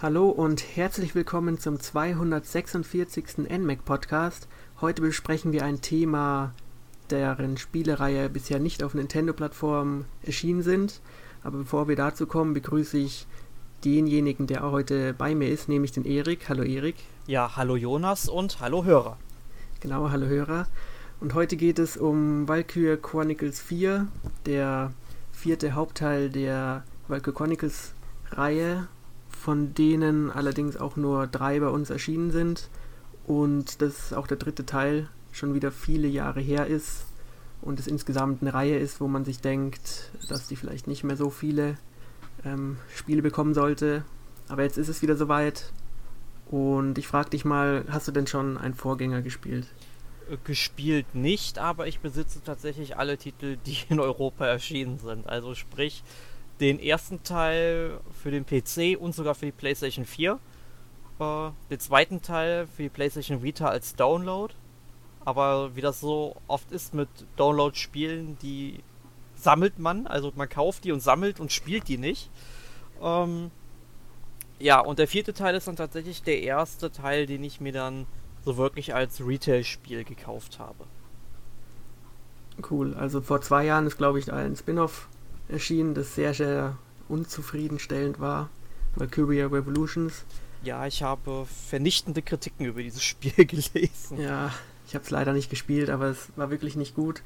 Hallo und herzlich willkommen zum 246. NMAC Podcast. Heute besprechen wir ein Thema, deren Spielereihe bisher nicht auf Nintendo-Plattformen erschienen sind. Aber bevor wir dazu kommen, begrüße ich denjenigen, der auch heute bei mir ist, nämlich den Erik. Hallo Erik. Ja, hallo Jonas und hallo Hörer. Genau, hallo Hörer. Und heute geht es um Valkyrie Chronicles 4, der vierte Hauptteil der Valkyrie Chronicles Reihe, von denen allerdings auch nur drei bei uns erschienen sind. Und das auch der dritte Teil schon wieder viele Jahre her ist und es insgesamt eine Reihe ist, wo man sich denkt, dass die vielleicht nicht mehr so viele ähm, Spiele bekommen sollte. Aber jetzt ist es wieder soweit. Und ich frage dich mal, hast du denn schon einen Vorgänger gespielt? gespielt nicht, aber ich besitze tatsächlich alle Titel, die in Europa erschienen sind. Also sprich den ersten Teil für den PC und sogar für die PlayStation 4. Äh, den zweiten Teil für die PlayStation Vita als Download. Aber wie das so oft ist mit Download-Spielen, die sammelt man. Also man kauft die und sammelt und spielt die nicht. Ähm, ja, und der vierte Teil ist dann tatsächlich der erste Teil, den ich mir dann so wirklich als Retail-Spiel gekauft habe. Cool. Also vor zwei Jahren ist, glaube ich, ein Spin-off erschienen, das sehr, sehr unzufriedenstellend war. Valkyria Revolutions. Ja, ich habe vernichtende Kritiken über dieses Spiel gelesen. Ja, ich habe es leider nicht gespielt, aber es war wirklich nicht gut.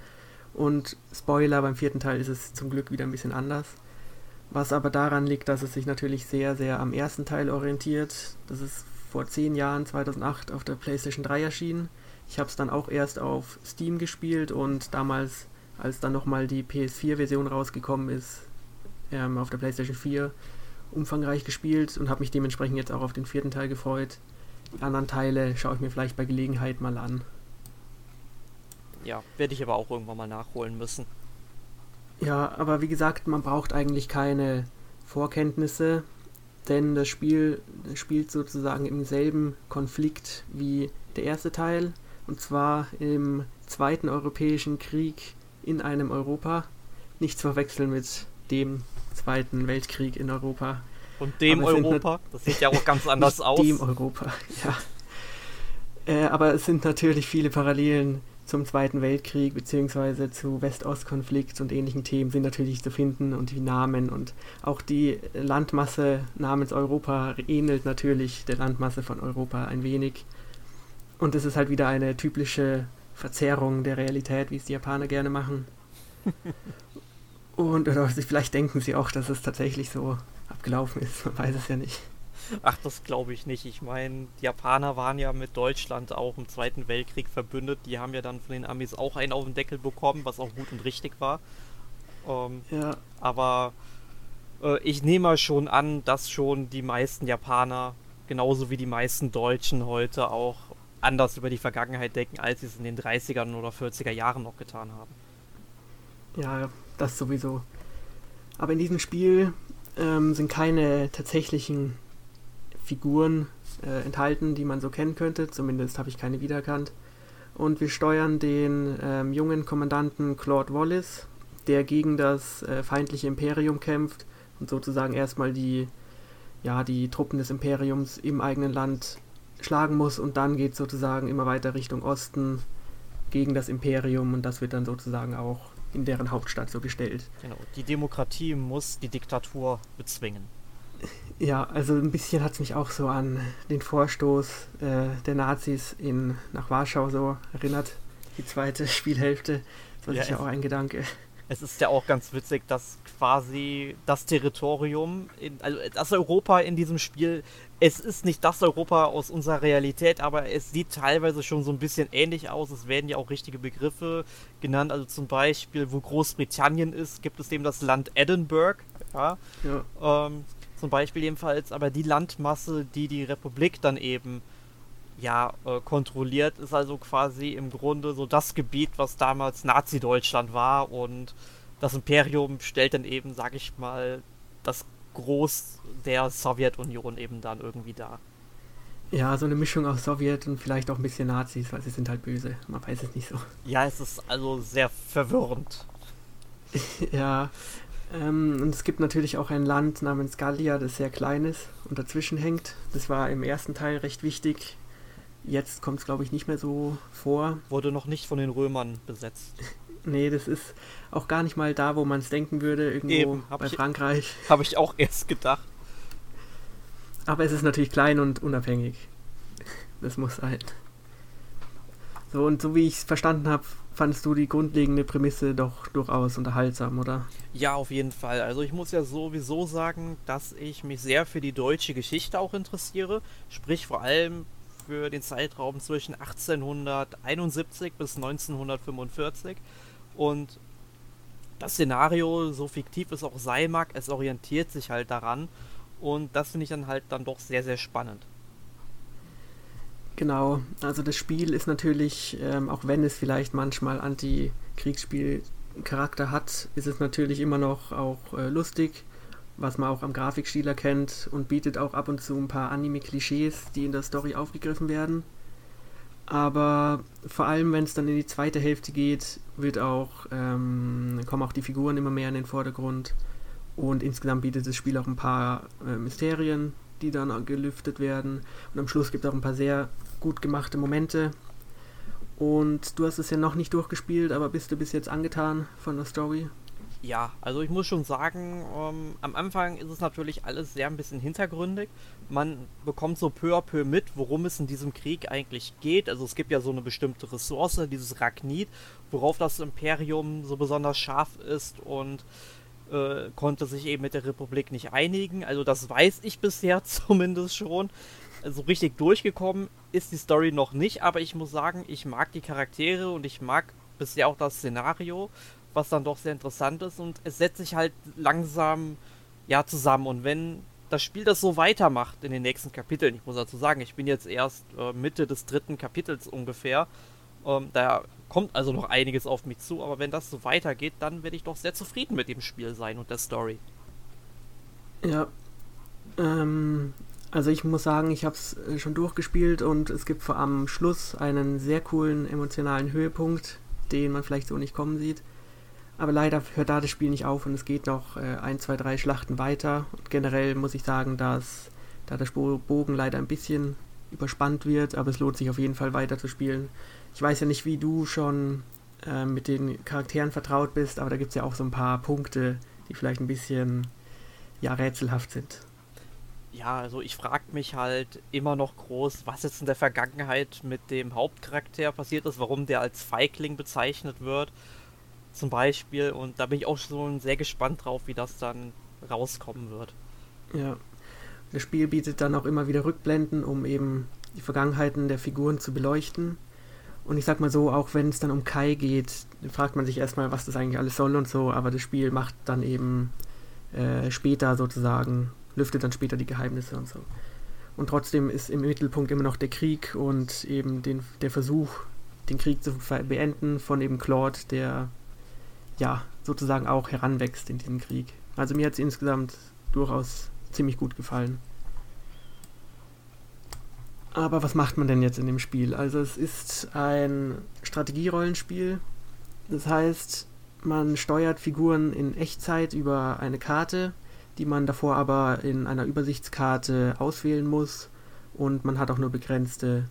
Und Spoiler, beim vierten Teil ist es zum Glück wieder ein bisschen anders. Was aber daran liegt, dass es sich natürlich sehr, sehr am ersten Teil orientiert. Das ist vor zehn Jahren, 2008, auf der PlayStation 3 erschienen. Ich habe es dann auch erst auf Steam gespielt und damals, als dann nochmal die PS4-Version rausgekommen ist, ähm, auf der PlayStation 4 umfangreich gespielt und habe mich dementsprechend jetzt auch auf den vierten Teil gefreut. Die anderen Teile schaue ich mir vielleicht bei Gelegenheit mal an. Ja, werde ich aber auch irgendwann mal nachholen müssen. Ja, aber wie gesagt, man braucht eigentlich keine Vorkenntnisse denn das Spiel spielt sozusagen im selben Konflikt wie der erste Teil, und zwar im Zweiten Europäischen Krieg in einem Europa. Nicht zu verwechseln mit dem Zweiten Weltkrieg in Europa. Und dem Europa? Das sieht ja auch ganz anders aus. Dem Europa, ja. Äh, aber es sind natürlich viele Parallelen zum Zweiten Weltkrieg bzw. zu West-Ost-Konflikt und ähnlichen Themen sind natürlich zu finden und die Namen und auch die Landmasse namens Europa ähnelt natürlich der Landmasse von Europa ein wenig. Und es ist halt wieder eine typische Verzerrung der Realität, wie es die Japaner gerne machen. und oder vielleicht denken sie auch, dass es tatsächlich so abgelaufen ist, man weiß es ja nicht. Ach, das glaube ich nicht. Ich meine, die Japaner waren ja mit Deutschland auch im Zweiten Weltkrieg verbündet. Die haben ja dann von den Amis auch einen auf den Deckel bekommen, was auch gut und richtig war. Ähm, ja. Aber äh, ich nehme schon an, dass schon die meisten Japaner, genauso wie die meisten Deutschen heute auch anders über die Vergangenheit denken, als sie es in den 30er oder 40er Jahren noch getan haben. Ja, das sowieso. Aber in diesem Spiel ähm, sind keine tatsächlichen Figuren äh, enthalten, die man so kennen könnte. Zumindest habe ich keine wiedererkannt. Und wir steuern den ähm, jungen Kommandanten Claude Wallace, der gegen das äh, feindliche Imperium kämpft und sozusagen erstmal die, ja, die Truppen des Imperiums im eigenen Land schlagen muss und dann geht es sozusagen immer weiter Richtung Osten gegen das Imperium und das wird dann sozusagen auch in deren Hauptstadt so gestellt. Genau, die Demokratie muss die Diktatur bezwingen. Ja, also ein bisschen hat es mich auch so an den Vorstoß äh, der Nazis in, nach Warschau so erinnert. Die zweite Spielhälfte. Das war ja, sicher auch ein Gedanke. Es ist ja auch ganz witzig, dass quasi das Territorium, in, also das Europa in diesem Spiel, es ist nicht das Europa aus unserer Realität, aber es sieht teilweise schon so ein bisschen ähnlich aus. Es werden ja auch richtige Begriffe genannt. Also zum Beispiel, wo Großbritannien ist, gibt es eben das Land Edinburgh. Ja. ja. Ähm, zum Beispiel jedenfalls, aber die Landmasse, die die Republik dann eben ja äh, kontrolliert, ist also quasi im Grunde so das Gebiet, was damals Nazi-Deutschland war und das Imperium stellt dann eben, sag ich mal, das Groß der Sowjetunion eben dann irgendwie dar. Ja, so eine Mischung aus Sowjet und vielleicht auch ein bisschen Nazis, weil sie sind halt böse. Man weiß es nicht so. Ja, es ist also sehr verwirrend. ja, Ähm, und es gibt natürlich auch ein Land namens Gallia, das sehr klein ist und dazwischen hängt. Das war im ersten Teil recht wichtig. Jetzt kommt es, glaube ich, nicht mehr so vor. Wurde noch nicht von den Römern besetzt. nee, das ist auch gar nicht mal da, wo man es denken würde, irgendwo Eben, bei ich, Frankreich. Habe ich auch erst gedacht. Aber es ist natürlich klein und unabhängig. Das muss sein. So, und so wie ich es verstanden habe, fandest du die grundlegende Prämisse doch durchaus unterhaltsam, oder? Ja, auf jeden Fall. Also ich muss ja sowieso sagen, dass ich mich sehr für die deutsche Geschichte auch interessiere. Sprich vor allem für den Zeitraum zwischen 1871 bis 1945. Und das Szenario, so fiktiv es auch sein mag, es orientiert sich halt daran. Und das finde ich dann halt dann doch sehr, sehr spannend. Genau, also das Spiel ist natürlich, ähm, auch wenn es vielleicht manchmal Anti-Kriegsspiel-Charakter hat, ist es natürlich immer noch auch äh, lustig, was man auch am Grafikstil erkennt und bietet auch ab und zu ein paar Anime-Klischees, die in der Story aufgegriffen werden. Aber vor allem, wenn es dann in die zweite Hälfte geht, wird auch, ähm, kommen auch die Figuren immer mehr in den Vordergrund. Und insgesamt bietet das Spiel auch ein paar äh, Mysterien, die dann gelüftet werden. Und am Schluss gibt es auch ein paar sehr gut gemachte Momente. Und du hast es ja noch nicht durchgespielt, aber bist du bis jetzt angetan von der Story? Ja, also ich muss schon sagen, ähm, am Anfang ist es natürlich alles sehr ein bisschen hintergründig. Man bekommt so peu à peu mit, worum es in diesem Krieg eigentlich geht. Also es gibt ja so eine bestimmte Ressource, dieses Ragnit, worauf das Imperium so besonders scharf ist und äh, konnte sich eben mit der Republik nicht einigen. Also das weiß ich bisher zumindest schon. Also richtig durchgekommen ist die Story noch nicht, aber ich muss sagen, ich mag die Charaktere und ich mag bisher auch das Szenario, was dann doch sehr interessant ist und es setzt sich halt langsam ja zusammen und wenn das Spiel das so weitermacht in den nächsten Kapiteln, ich muss dazu sagen, ich bin jetzt erst äh, Mitte des dritten Kapitels ungefähr, ähm, da kommt also noch einiges auf mich zu, aber wenn das so weitergeht, dann werde ich doch sehr zufrieden mit dem Spiel sein und der Story. Ja. Ähm, also ich muss sagen, ich habe es äh, schon durchgespielt und es gibt vor am Schluss einen sehr coolen emotionalen Höhepunkt, den man vielleicht so nicht kommen sieht. Aber leider hört da das Spiel nicht auf und es geht noch äh, ein, zwei, drei Schlachten weiter. Und generell muss ich sagen, dass da der Bogen leider ein bisschen überspannt wird, aber es lohnt sich auf jeden Fall weiter zu spielen. Ich weiß ja nicht, wie du schon äh, mit den Charakteren vertraut bist, aber da gibt es ja auch so ein paar Punkte, die vielleicht ein bisschen ja, rätselhaft sind. Ja, also ich frage mich halt immer noch groß, was jetzt in der Vergangenheit mit dem Hauptcharakter passiert ist, warum der als Feigling bezeichnet wird, zum Beispiel. Und da bin ich auch schon sehr gespannt drauf, wie das dann rauskommen wird. Ja, das Spiel bietet dann auch immer wieder Rückblenden, um eben die Vergangenheiten der Figuren zu beleuchten. Und ich sag mal so, auch wenn es dann um Kai geht, fragt man sich erstmal, was das eigentlich alles soll und so, aber das Spiel macht dann eben äh, später sozusagen, lüftet dann später die Geheimnisse und so. Und trotzdem ist im Mittelpunkt immer noch der Krieg und eben den, der Versuch, den Krieg zu beenden von eben Claude, der ja sozusagen auch heranwächst in diesem Krieg. Also mir hat es insgesamt durchaus ziemlich gut gefallen. Aber was macht man denn jetzt in dem Spiel? Also es ist ein Strategierollenspiel. Das heißt, man steuert Figuren in Echtzeit über eine Karte, die man davor aber in einer Übersichtskarte auswählen muss. Und man hat auch nur begrenzte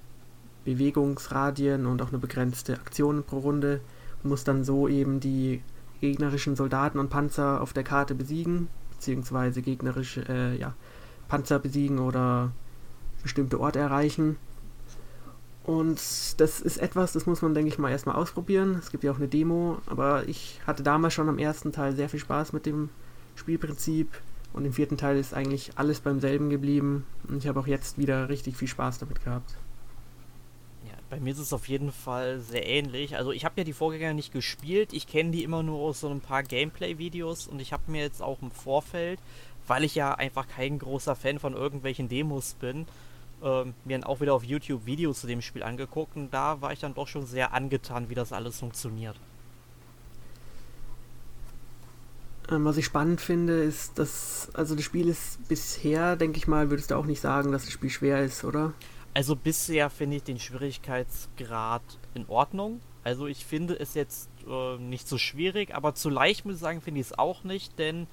Bewegungsradien und auch nur begrenzte Aktionen pro Runde und muss dann so eben die gegnerischen Soldaten und Panzer auf der Karte besiegen, beziehungsweise gegnerische äh, ja, Panzer besiegen oder bestimmte Orte erreichen. Und das ist etwas, das muss man, denke ich mal, erstmal ausprobieren. Es gibt ja auch eine Demo, aber ich hatte damals schon am ersten Teil sehr viel Spaß mit dem Spielprinzip. Und im vierten Teil ist eigentlich alles beim selben geblieben. Und ich habe auch jetzt wieder richtig viel Spaß damit gehabt. Bei mir ist es auf jeden Fall sehr ähnlich. Also ich habe ja die Vorgänger nicht gespielt. Ich kenne die immer nur aus so ein paar Gameplay-Videos. Und ich habe mir jetzt auch im Vorfeld, weil ich ja einfach kein großer Fan von irgendwelchen Demos bin, ähm, mir dann auch wieder auf YouTube Videos zu dem Spiel angeguckt und da war ich dann doch schon sehr angetan, wie das alles funktioniert. Ähm, was ich spannend finde, ist, dass, also das Spiel ist bisher, denke ich mal, würdest du auch nicht sagen, dass das Spiel schwer ist, oder? Also bisher finde ich den Schwierigkeitsgrad in Ordnung. Also ich finde es jetzt äh, nicht so schwierig, aber zu leicht, muss ich sagen, finde ich es auch nicht, denn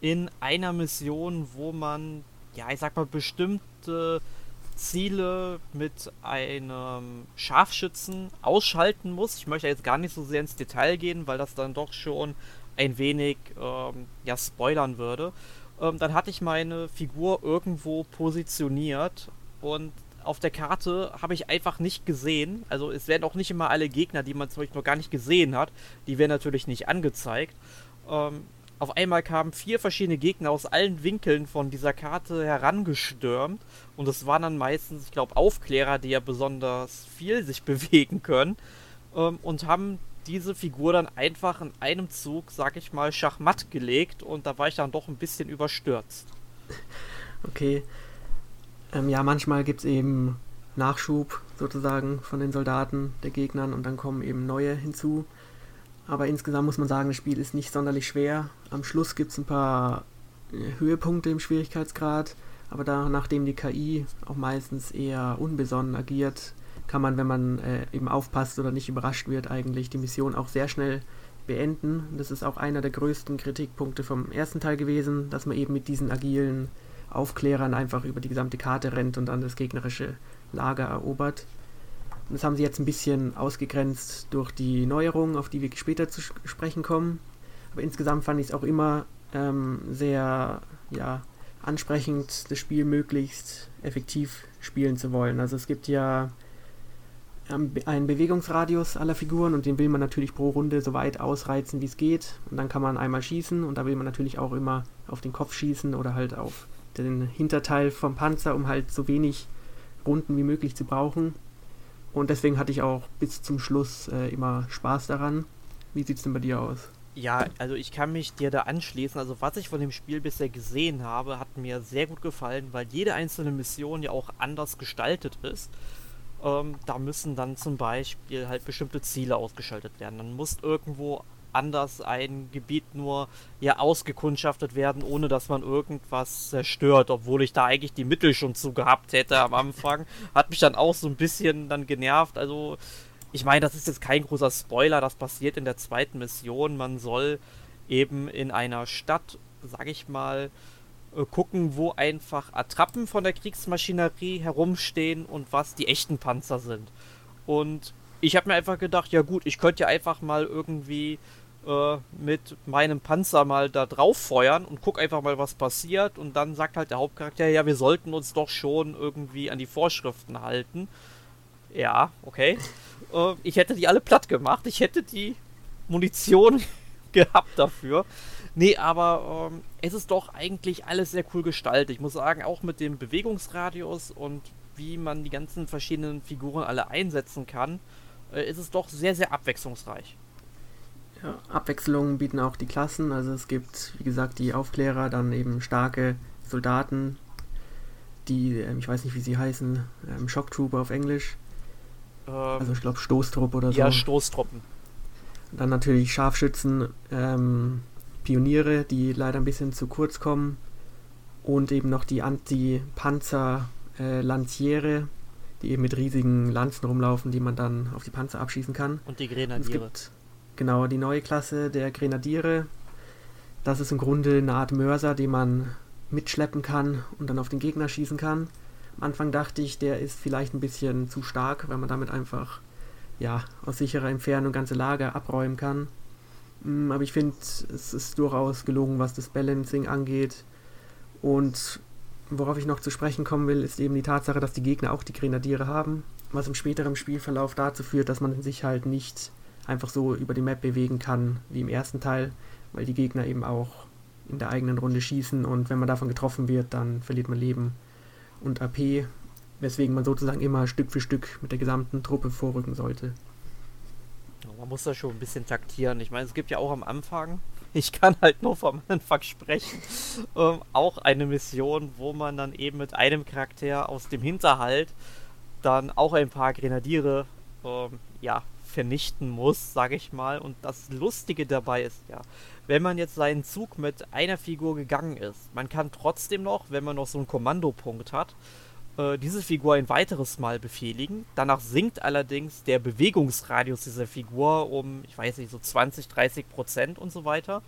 in einer Mission, wo man, ja, ich sag mal, bestimmte Ziele mit einem Scharfschützen ausschalten muss. Ich möchte jetzt gar nicht so sehr ins Detail gehen, weil das dann doch schon ein wenig ähm, ja, spoilern würde. Ähm, dann hatte ich meine Figur irgendwo positioniert und auf der Karte habe ich einfach nicht gesehen. Also es werden auch nicht immer alle Gegner, die man zum Beispiel noch gar nicht gesehen hat, die werden natürlich nicht angezeigt. Ähm, auf einmal kamen vier verschiedene Gegner aus allen Winkeln von dieser Karte herangestürmt. Und es waren dann meistens, ich glaube, Aufklärer, die ja besonders viel sich bewegen können. Ähm, und haben diese Figur dann einfach in einem Zug, sag ich mal, schachmatt gelegt. Und da war ich dann doch ein bisschen überstürzt. Okay. Ähm, ja, manchmal gibt es eben Nachschub sozusagen von den Soldaten der Gegnern und dann kommen eben neue hinzu. Aber insgesamt muss man sagen, das Spiel ist nicht sonderlich schwer. Am Schluss gibt es ein paar äh, Höhepunkte im Schwierigkeitsgrad, aber da, nachdem die KI auch meistens eher unbesonnen agiert, kann man, wenn man äh, eben aufpasst oder nicht überrascht wird, eigentlich die Mission auch sehr schnell beenden. Das ist auch einer der größten Kritikpunkte vom ersten Teil gewesen, dass man eben mit diesen agilen Aufklärern einfach über die gesamte Karte rennt und dann das gegnerische Lager erobert. Das haben sie jetzt ein bisschen ausgegrenzt durch die Neuerungen, auf die wir später zu sprechen kommen. Aber insgesamt fand ich es auch immer ähm, sehr ja, ansprechend, das Spiel möglichst effektiv spielen zu wollen. Also es gibt ja ähm, einen Bewegungsradius aller Figuren und den will man natürlich pro Runde so weit ausreizen, wie es geht. Und dann kann man einmal schießen und da will man natürlich auch immer auf den Kopf schießen oder halt auf den Hinterteil vom Panzer, um halt so wenig Runden wie möglich zu brauchen. Und deswegen hatte ich auch bis zum Schluss äh, immer Spaß daran. Wie sieht es denn bei dir aus? Ja, also ich kann mich dir da anschließen. Also was ich von dem Spiel bisher gesehen habe, hat mir sehr gut gefallen, weil jede einzelne Mission ja auch anders gestaltet ist. Ähm, da müssen dann zum Beispiel halt bestimmte Ziele ausgeschaltet werden. Dann muss irgendwo anders ein Gebiet nur ja ausgekundschaftet werden, ohne dass man irgendwas zerstört, obwohl ich da eigentlich die Mittel schon zu gehabt hätte am Anfang. Hat mich dann auch so ein bisschen dann genervt. Also, ich meine, das ist jetzt kein großer Spoiler, das passiert in der zweiten Mission. Man soll eben in einer Stadt, sag ich mal, äh, gucken, wo einfach Attrappen von der Kriegsmaschinerie herumstehen und was die echten Panzer sind. Und ich habe mir einfach gedacht, ja gut, ich könnte ja einfach mal irgendwie äh, mit meinem Panzer mal da drauf feuern und guck einfach mal, was passiert. Und dann sagt halt der Hauptcharakter, ja, wir sollten uns doch schon irgendwie an die Vorschriften halten. Ja, okay. Äh, ich hätte die alle platt gemacht. Ich hätte die Munition gehabt dafür. Nee, aber ähm, es ist doch eigentlich alles sehr cool gestaltet. Ich muss sagen, auch mit dem Bewegungsradius und wie man die ganzen verschiedenen Figuren alle einsetzen kann, äh, ist es doch sehr, sehr abwechslungsreich. Ja, Abwechslung bieten auch die Klassen. Also es gibt, wie gesagt, die Aufklärer, dann eben starke Soldaten, die, ähm, ich weiß nicht, wie sie heißen, ähm, Shocktrooper auf Englisch. Ähm, also ich glaube Stoßtrupp oder so. Ja, Stoßtruppen. Dann natürlich Scharfschützen, ähm, Pioniere, die leider ein bisschen zu kurz kommen. Und eben noch die Anti-Panzer-Lanciere, äh, die eben mit riesigen Lanzen rumlaufen, die man dann auf die Panzer abschießen kann. Und die Grenadiere. Und es gibt Genau, die neue Klasse der Grenadiere. Das ist im Grunde eine Art Mörser, den man mitschleppen kann und dann auf den Gegner schießen kann. Am Anfang dachte ich, der ist vielleicht ein bisschen zu stark, weil man damit einfach ja, aus sicherer Entfernung ganze Lager abräumen kann. Mm, aber ich finde, es ist durchaus gelungen, was das Balancing angeht. Und worauf ich noch zu sprechen kommen will, ist eben die Tatsache, dass die Gegner auch die Grenadiere haben, was im späteren Spielverlauf dazu führt, dass man sich halt nicht einfach so über die Map bewegen kann wie im ersten Teil, weil die Gegner eben auch in der eigenen Runde schießen und wenn man davon getroffen wird, dann verliert man Leben und AP, weswegen man sozusagen immer Stück für Stück mit der gesamten Truppe vorrücken sollte. Man muss da schon ein bisschen taktieren. Ich meine, es gibt ja auch am Anfang, ich kann halt nur vom Anfang sprechen, ähm, auch eine Mission, wo man dann eben mit einem Charakter aus dem Hinterhalt dann auch ein paar Grenadiere ähm, ja, vernichten muss, sage ich mal. Und das Lustige dabei ist ja, wenn man jetzt seinen Zug mit einer Figur gegangen ist, man kann trotzdem noch, wenn man noch so einen Kommandopunkt hat, äh, diese Figur ein weiteres Mal befehligen. Danach sinkt allerdings der Bewegungsradius dieser Figur um, ich weiß nicht, so 20, 30 Prozent und so weiter.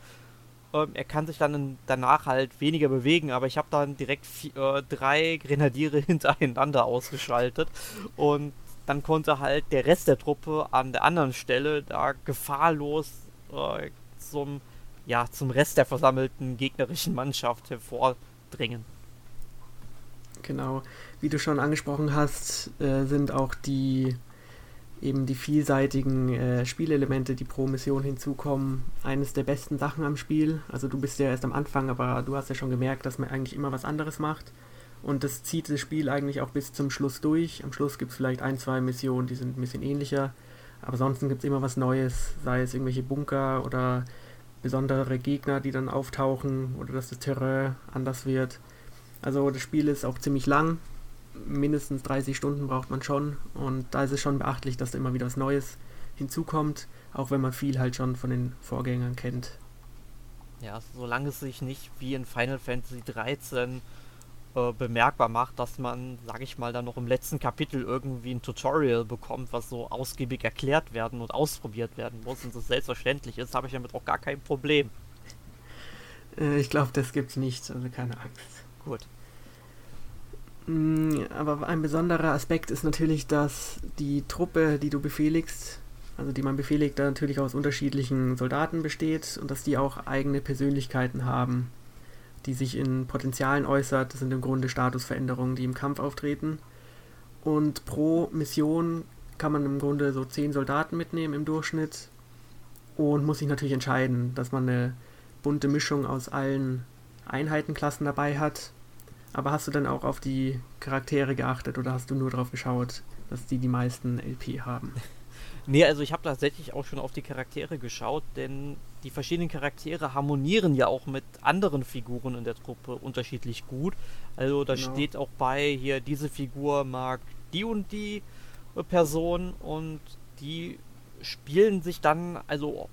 Ähm, er kann sich dann danach halt weniger bewegen, aber ich habe dann direkt vier, äh, drei Grenadiere hintereinander ausgeschaltet und dann konnte halt der Rest der Truppe an der anderen Stelle da gefahrlos äh, zum, ja, zum Rest der versammelten gegnerischen Mannschaft hervordringen. Genau. Wie du schon angesprochen hast, äh, sind auch die eben die vielseitigen äh, Spielelemente, die pro Mission hinzukommen, eines der besten Sachen am Spiel. Also du bist ja erst am Anfang, aber du hast ja schon gemerkt, dass man eigentlich immer was anderes macht. Und das zieht das Spiel eigentlich auch bis zum Schluss durch. Am Schluss gibt es vielleicht ein, zwei Missionen, die sind ein bisschen ähnlicher. Aber ansonsten gibt es immer was Neues, sei es irgendwelche Bunker oder besondere Gegner, die dann auftauchen oder dass das Terrain anders wird. Also das Spiel ist auch ziemlich lang. Mindestens 30 Stunden braucht man schon. Und da ist es schon beachtlich, dass da immer wieder was Neues hinzukommt, auch wenn man viel halt schon von den Vorgängern kennt. Ja, solange es sich nicht wie in Final Fantasy 13 äh, bemerkbar macht, dass man, sag ich mal, dann noch im letzten Kapitel irgendwie ein Tutorial bekommt, was so ausgiebig erklärt werden und ausprobiert werden muss und das selbstverständlich ist, habe ich damit auch gar kein Problem. Äh, ich glaube, das gibt's nicht, also keine Angst. Gut. Mm, aber ein besonderer Aspekt ist natürlich, dass die Truppe, die du befehligst, also die man befehligt, da natürlich aus unterschiedlichen Soldaten besteht und dass die auch eigene Persönlichkeiten haben die sich in Potenzialen äußert. Das sind im Grunde Statusveränderungen, die im Kampf auftreten. Und pro Mission kann man im Grunde so zehn Soldaten mitnehmen im Durchschnitt und muss sich natürlich entscheiden, dass man eine bunte Mischung aus allen Einheitenklassen dabei hat. Aber hast du dann auch auf die Charaktere geachtet oder hast du nur darauf geschaut, dass die die meisten LP haben? Nee, also ich habe tatsächlich auch schon auf die Charaktere geschaut, denn die verschiedenen Charaktere harmonieren ja auch mit anderen Figuren in der Truppe unterschiedlich gut. Also da genau. steht auch bei, hier diese Figur mag die und die Person und die spielen sich dann, also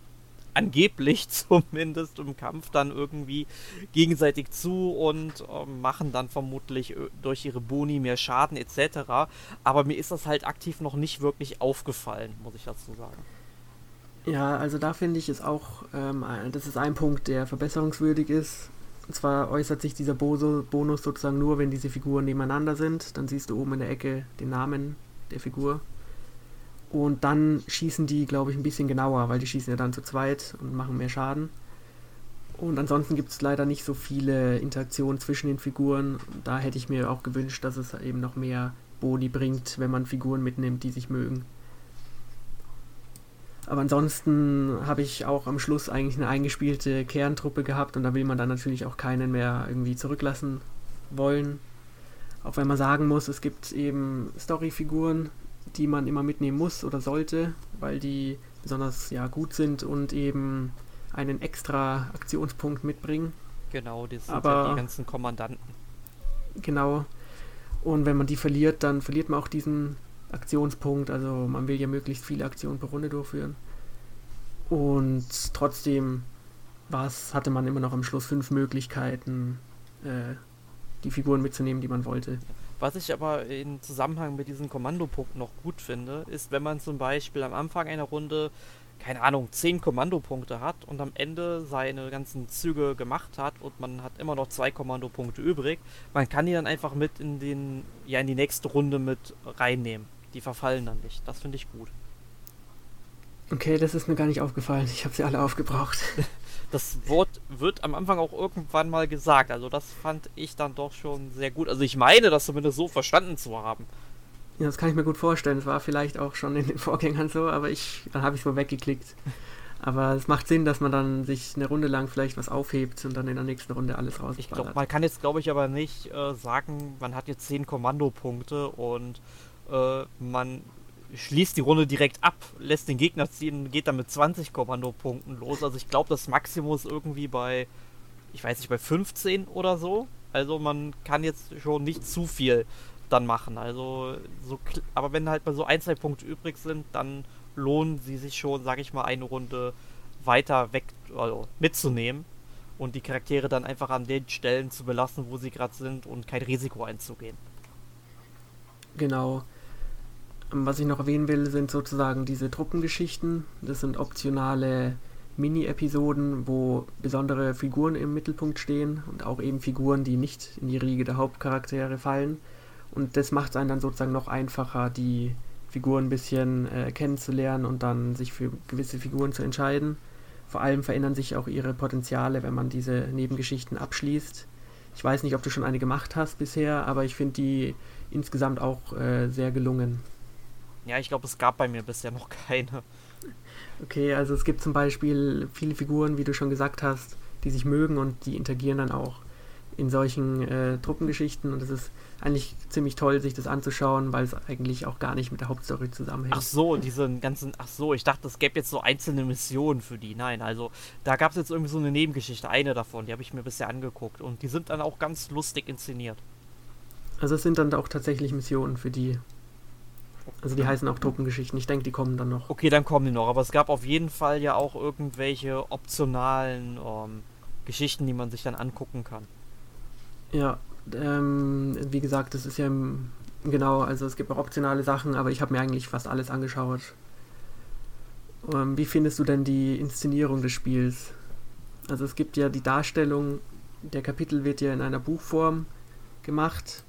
angeblich zumindest im Kampf dann irgendwie gegenseitig zu und äh, machen dann vermutlich äh, durch ihre Boni mehr Schaden etc. Aber mir ist das halt aktiv noch nicht wirklich aufgefallen, muss ich dazu sagen. Ja, also da finde ich es auch, ähm, das ist ein Punkt, der verbesserungswürdig ist. Und zwar äußert sich dieser Boso Bonus sozusagen nur, wenn diese Figuren nebeneinander sind. Dann siehst du oben in der Ecke den Namen der Figur. Und dann schießen die, glaube ich, ein bisschen genauer, weil die schießen ja dann zu zweit und machen mehr Schaden. Und ansonsten gibt es leider nicht so viele Interaktionen zwischen den Figuren. Da hätte ich mir auch gewünscht, dass es eben noch mehr Boni bringt, wenn man Figuren mitnimmt, die sich mögen. Aber ansonsten habe ich auch am Schluss eigentlich eine eingespielte Kerntruppe gehabt und da will man dann natürlich auch keinen mehr irgendwie zurücklassen wollen. Auch wenn man sagen muss, es gibt eben Storyfiguren, die man immer mitnehmen muss oder sollte, weil die besonders ja gut sind und eben einen extra Aktionspunkt mitbringen. Genau, das sind Aber, ja die ganzen Kommandanten. Genau. Und wenn man die verliert, dann verliert man auch diesen Aktionspunkt. Also man will ja möglichst viele Aktionen pro Runde durchführen. Und trotzdem was hatte man immer noch am Schluss fünf Möglichkeiten, äh, die Figuren mitzunehmen, die man wollte. Was ich aber im Zusammenhang mit diesem Kommandopunkt noch gut finde, ist, wenn man zum Beispiel am Anfang einer Runde, keine Ahnung, 10 Kommandopunkte hat und am Ende seine ganzen Züge gemacht hat und man hat immer noch zwei Kommandopunkte übrig, man kann die dann einfach mit in den, ja, in die nächste Runde mit reinnehmen. Die verfallen dann nicht. Das finde ich gut. Okay, das ist mir gar nicht aufgefallen. Ich habe sie alle aufgebraucht. das Wort wird am Anfang auch irgendwann mal gesagt. Also das fand ich dann doch schon sehr gut. Also ich meine, das zumindest so verstanden zu haben. Ja, das kann ich mir gut vorstellen. Es war vielleicht auch schon in den Vorgängern so, aber ich, dann habe ich es wohl weggeklickt. Aber es macht Sinn, dass man dann sich eine Runde lang vielleicht was aufhebt und dann in der nächsten Runde alles raus. Ich glaube, man kann jetzt, glaube ich, aber nicht äh, sagen, man hat jetzt 10 Kommandopunkte und äh, man schließt die Runde direkt ab, lässt den Gegner ziehen geht dann mit 20 Kommandopunkten los. Also ich glaube, das Maximum ist irgendwie bei, ich weiß nicht, bei 15 oder so. Also man kann jetzt schon nicht zu viel dann machen. Also so, aber wenn halt mal so ein, zwei Punkte übrig sind, dann lohnen sie sich schon, sag ich mal, eine Runde weiter weg also mitzunehmen und die Charaktere dann einfach an den Stellen zu belassen, wo sie gerade sind und kein Risiko einzugehen. Genau. Was ich noch erwähnen will, sind sozusagen diese Truppengeschichten. Das sind optionale Mini-Episoden, wo besondere Figuren im Mittelpunkt stehen und auch eben Figuren, die nicht in die Riege der Hauptcharaktere fallen. Und das macht es einen dann sozusagen noch einfacher, die Figuren ein bisschen äh, kennenzulernen und dann sich für gewisse Figuren zu entscheiden. Vor allem verändern sich auch ihre Potenziale, wenn man diese Nebengeschichten abschließt. Ich weiß nicht, ob du schon eine gemacht hast bisher, aber ich finde die insgesamt auch äh, sehr gelungen. Ja, ich glaube, es gab bei mir bisher noch keine. Okay, also es gibt zum Beispiel viele Figuren, wie du schon gesagt hast, die sich mögen und die interagieren dann auch in solchen äh, Truppengeschichten und es ist eigentlich ziemlich toll, sich das anzuschauen, weil es eigentlich auch gar nicht mit der Hauptstory zusammenhängt. Ach so, diese ganzen, ach so, ich dachte, es gäbe jetzt so einzelne Missionen für die. Nein, also da gab es jetzt irgendwie so eine Nebengeschichte, eine davon, die habe ich mir bisher angeguckt und die sind dann auch ganz lustig inszeniert. Also es sind dann auch tatsächlich Missionen für die. Also die heißen auch Truppengeschichten. Ich denke, die kommen dann noch. Okay, dann kommen die noch. Aber es gab auf jeden Fall ja auch irgendwelche optionalen ähm, Geschichten, die man sich dann angucken kann. Ja, ähm, wie gesagt, das ist ja genau, also es gibt auch optionale Sachen, aber ich habe mir eigentlich fast alles angeschaut. Ähm, wie findest du denn die Inszenierung des Spiels? Also es gibt ja die Darstellung, der Kapitel wird ja in einer Buchform gemacht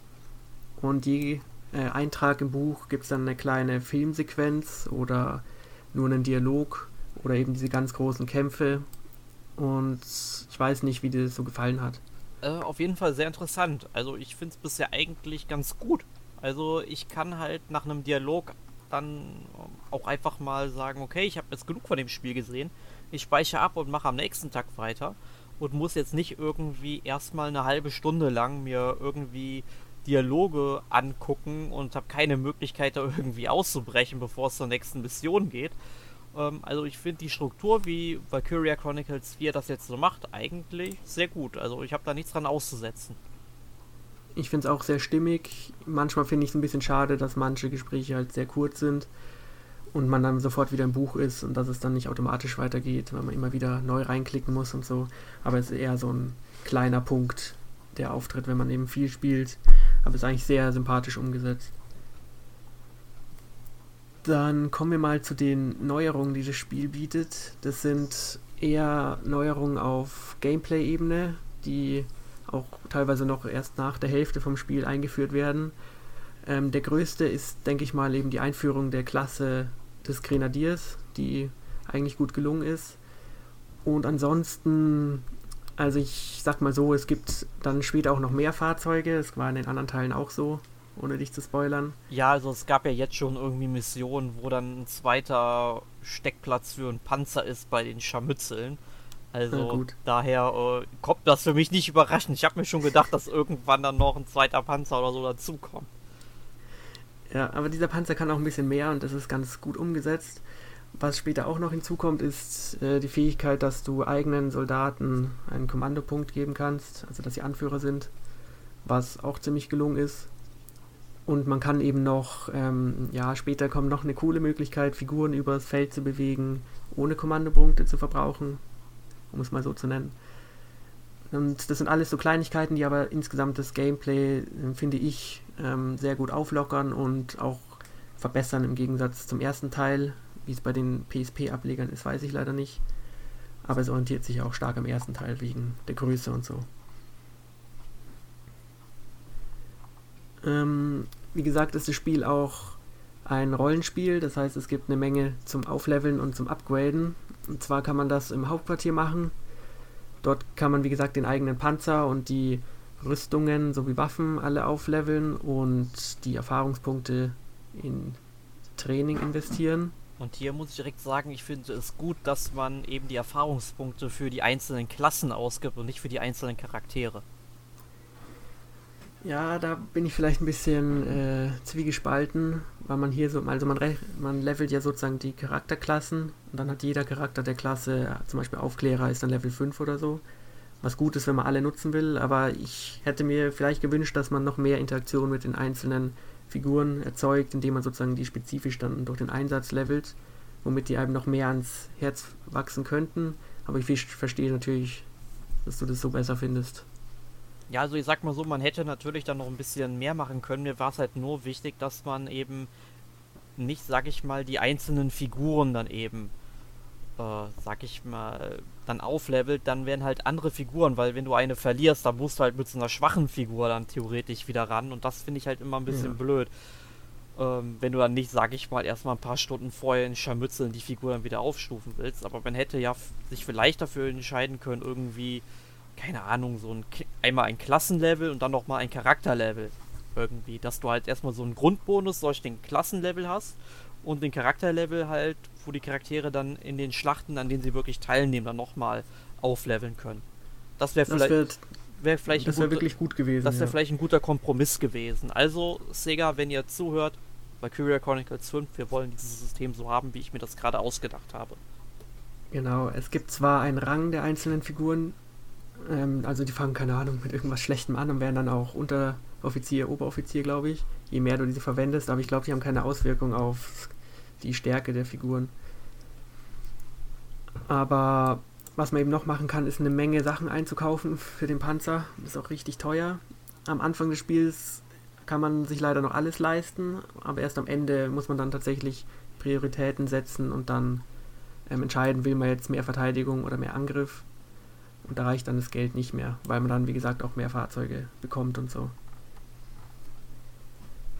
und je äh, Eintrag im Buch gibt es dann eine kleine Filmsequenz oder nur einen Dialog oder eben diese ganz großen Kämpfe. Und ich weiß nicht, wie dir das so gefallen hat. Äh, auf jeden Fall sehr interessant. Also ich finde es bisher eigentlich ganz gut. Also ich kann halt nach einem Dialog dann auch einfach mal sagen, okay, ich habe jetzt genug von dem Spiel gesehen. Ich speichere ab und mache am nächsten Tag weiter und muss jetzt nicht irgendwie erstmal eine halbe Stunde lang mir irgendwie Dialoge angucken und habe keine Möglichkeit, da irgendwie auszubrechen, bevor es zur nächsten Mission geht. Ähm, also ich finde die Struktur, wie Valkyria Chronicles 4 das jetzt so macht, eigentlich sehr gut. Also ich habe da nichts dran auszusetzen. Ich finde es auch sehr stimmig. Manchmal finde ich es ein bisschen schade, dass manche Gespräche halt sehr kurz sind und man dann sofort wieder im Buch ist und dass es dann nicht automatisch weitergeht, weil man immer wieder neu reinklicken muss und so. Aber es ist eher so ein kleiner Punkt, der auftritt, wenn man eben viel spielt aber ist eigentlich sehr sympathisch umgesetzt. Dann kommen wir mal zu den Neuerungen, die das Spiel bietet. Das sind eher Neuerungen auf Gameplay-Ebene, die auch teilweise noch erst nach der Hälfte vom Spiel eingeführt werden. Ähm, der größte ist, denke ich mal, eben die Einführung der Klasse des Grenadiers, die eigentlich gut gelungen ist. Und ansonsten also ich sag mal so, es gibt dann später auch noch mehr Fahrzeuge. Es war in den anderen Teilen auch so, ohne dich zu spoilern. Ja, also es gab ja jetzt schon irgendwie Missionen, wo dann ein zweiter Steckplatz für einen Panzer ist bei den Scharmützeln. Also daher äh, kommt das für mich nicht überraschend. Ich habe mir schon gedacht, dass irgendwann dann noch ein zweiter Panzer oder so dazukommt. Ja, aber dieser Panzer kann auch ein bisschen mehr und das ist ganz gut umgesetzt. Was später auch noch hinzukommt, ist äh, die Fähigkeit, dass du eigenen Soldaten einen Kommandopunkt geben kannst, also dass sie Anführer sind, was auch ziemlich gelungen ist. Und man kann eben noch, ähm, ja, später kommt noch eine coole Möglichkeit, Figuren übers Feld zu bewegen, ohne Kommandopunkte zu verbrauchen, um es mal so zu nennen. Und das sind alles so Kleinigkeiten, die aber insgesamt das Gameplay, äh, finde ich, ähm, sehr gut auflockern und auch verbessern im Gegensatz zum ersten Teil, wie es bei den PSP-Ablegern ist, weiß ich leider nicht. Aber es orientiert sich auch stark am ersten Teil wegen der Größe und so. Ähm, wie gesagt, ist das Spiel auch ein Rollenspiel, das heißt, es gibt eine Menge zum Aufleveln und zum Upgraden. Und zwar kann man das im Hauptquartier machen. Dort kann man, wie gesagt, den eigenen Panzer und die Rüstungen sowie Waffen alle aufleveln und die Erfahrungspunkte in Training investieren. Und hier muss ich direkt sagen, ich finde es gut, dass man eben die Erfahrungspunkte für die einzelnen Klassen ausgibt und nicht für die einzelnen Charaktere. Ja, da bin ich vielleicht ein bisschen äh, zwiegespalten, weil man hier so, also man, man levelt ja sozusagen die Charakterklassen und dann hat jeder Charakter der Klasse, zum Beispiel Aufklärer ist dann Level 5 oder so. Was gut ist, wenn man alle nutzen will, aber ich hätte mir vielleicht gewünscht, dass man noch mehr Interaktion mit den einzelnen Figuren erzeugt, indem man sozusagen die spezifisch dann durch den Einsatz levelt, womit die einem noch mehr ans Herz wachsen könnten. Aber ich verstehe natürlich, dass du das so besser findest. Ja, also ich sag mal so, man hätte natürlich dann noch ein bisschen mehr machen können. Mir war es halt nur wichtig, dass man eben nicht, sag ich mal, die einzelnen Figuren dann eben, äh, sag ich mal, dann auflevelt, dann werden halt andere Figuren, weil wenn du eine verlierst, dann musst du halt mit so einer schwachen Figur dann theoretisch wieder ran und das finde ich halt immer ein bisschen ja. blöd. Ähm, wenn du dann nicht, sag ich mal, erstmal ein paar Stunden vorher in Scharmützeln die Figur dann wieder aufstufen willst, aber man hätte ja sich vielleicht dafür entscheiden können, irgendwie, keine Ahnung, so ein einmal ein Klassenlevel und dann nochmal ein Charakterlevel irgendwie, dass du halt erstmal so einen Grundbonus durch den Klassenlevel hast und den Charakterlevel halt, wo die Charaktere dann in den Schlachten, an denen sie wirklich teilnehmen, dann nochmal aufleveln können. Das wäre vielleicht, wär vielleicht das wäre wirklich gut gewesen. Das wäre ja. vielleicht ein guter Kompromiss gewesen. Also, Sega, wenn ihr zuhört, bei Valkyria Chronicles 5, wir wollen dieses System so haben, wie ich mir das gerade ausgedacht habe. Genau, es gibt zwar einen Rang der einzelnen Figuren, ähm, also die fangen, keine Ahnung, mit irgendwas Schlechtem an und werden dann auch Unteroffizier, Oberoffizier, glaube ich, je mehr du diese verwendest, aber ich glaube, die haben keine Auswirkung auf die Stärke der Figuren. Aber was man eben noch machen kann, ist eine Menge Sachen einzukaufen für den Panzer. Ist auch richtig teuer. Am Anfang des Spiels kann man sich leider noch alles leisten, aber erst am Ende muss man dann tatsächlich Prioritäten setzen und dann ähm, entscheiden, will man jetzt mehr Verteidigung oder mehr Angriff. Und da reicht dann das Geld nicht mehr, weil man dann, wie gesagt, auch mehr Fahrzeuge bekommt und so.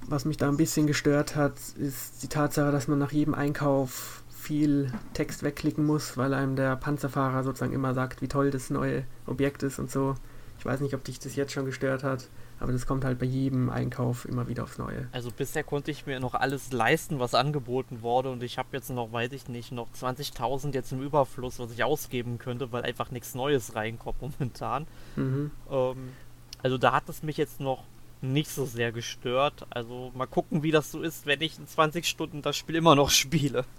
Was mich da ein bisschen gestört hat, ist die Tatsache, dass man nach jedem Einkauf viel Text wegklicken muss, weil einem der Panzerfahrer sozusagen immer sagt, wie toll das neue Objekt ist und so. Ich weiß nicht, ob dich das jetzt schon gestört hat, aber das kommt halt bei jedem Einkauf immer wieder aufs Neue. Also bisher konnte ich mir noch alles leisten, was angeboten wurde und ich habe jetzt noch, weiß ich nicht, noch 20.000 jetzt im Überfluss, was ich ausgeben könnte, weil einfach nichts Neues reinkommt momentan. Mhm. Ähm, also da hat es mich jetzt noch nicht so sehr gestört. Also mal gucken, wie das so ist, wenn ich in 20 Stunden das Spiel immer noch spiele.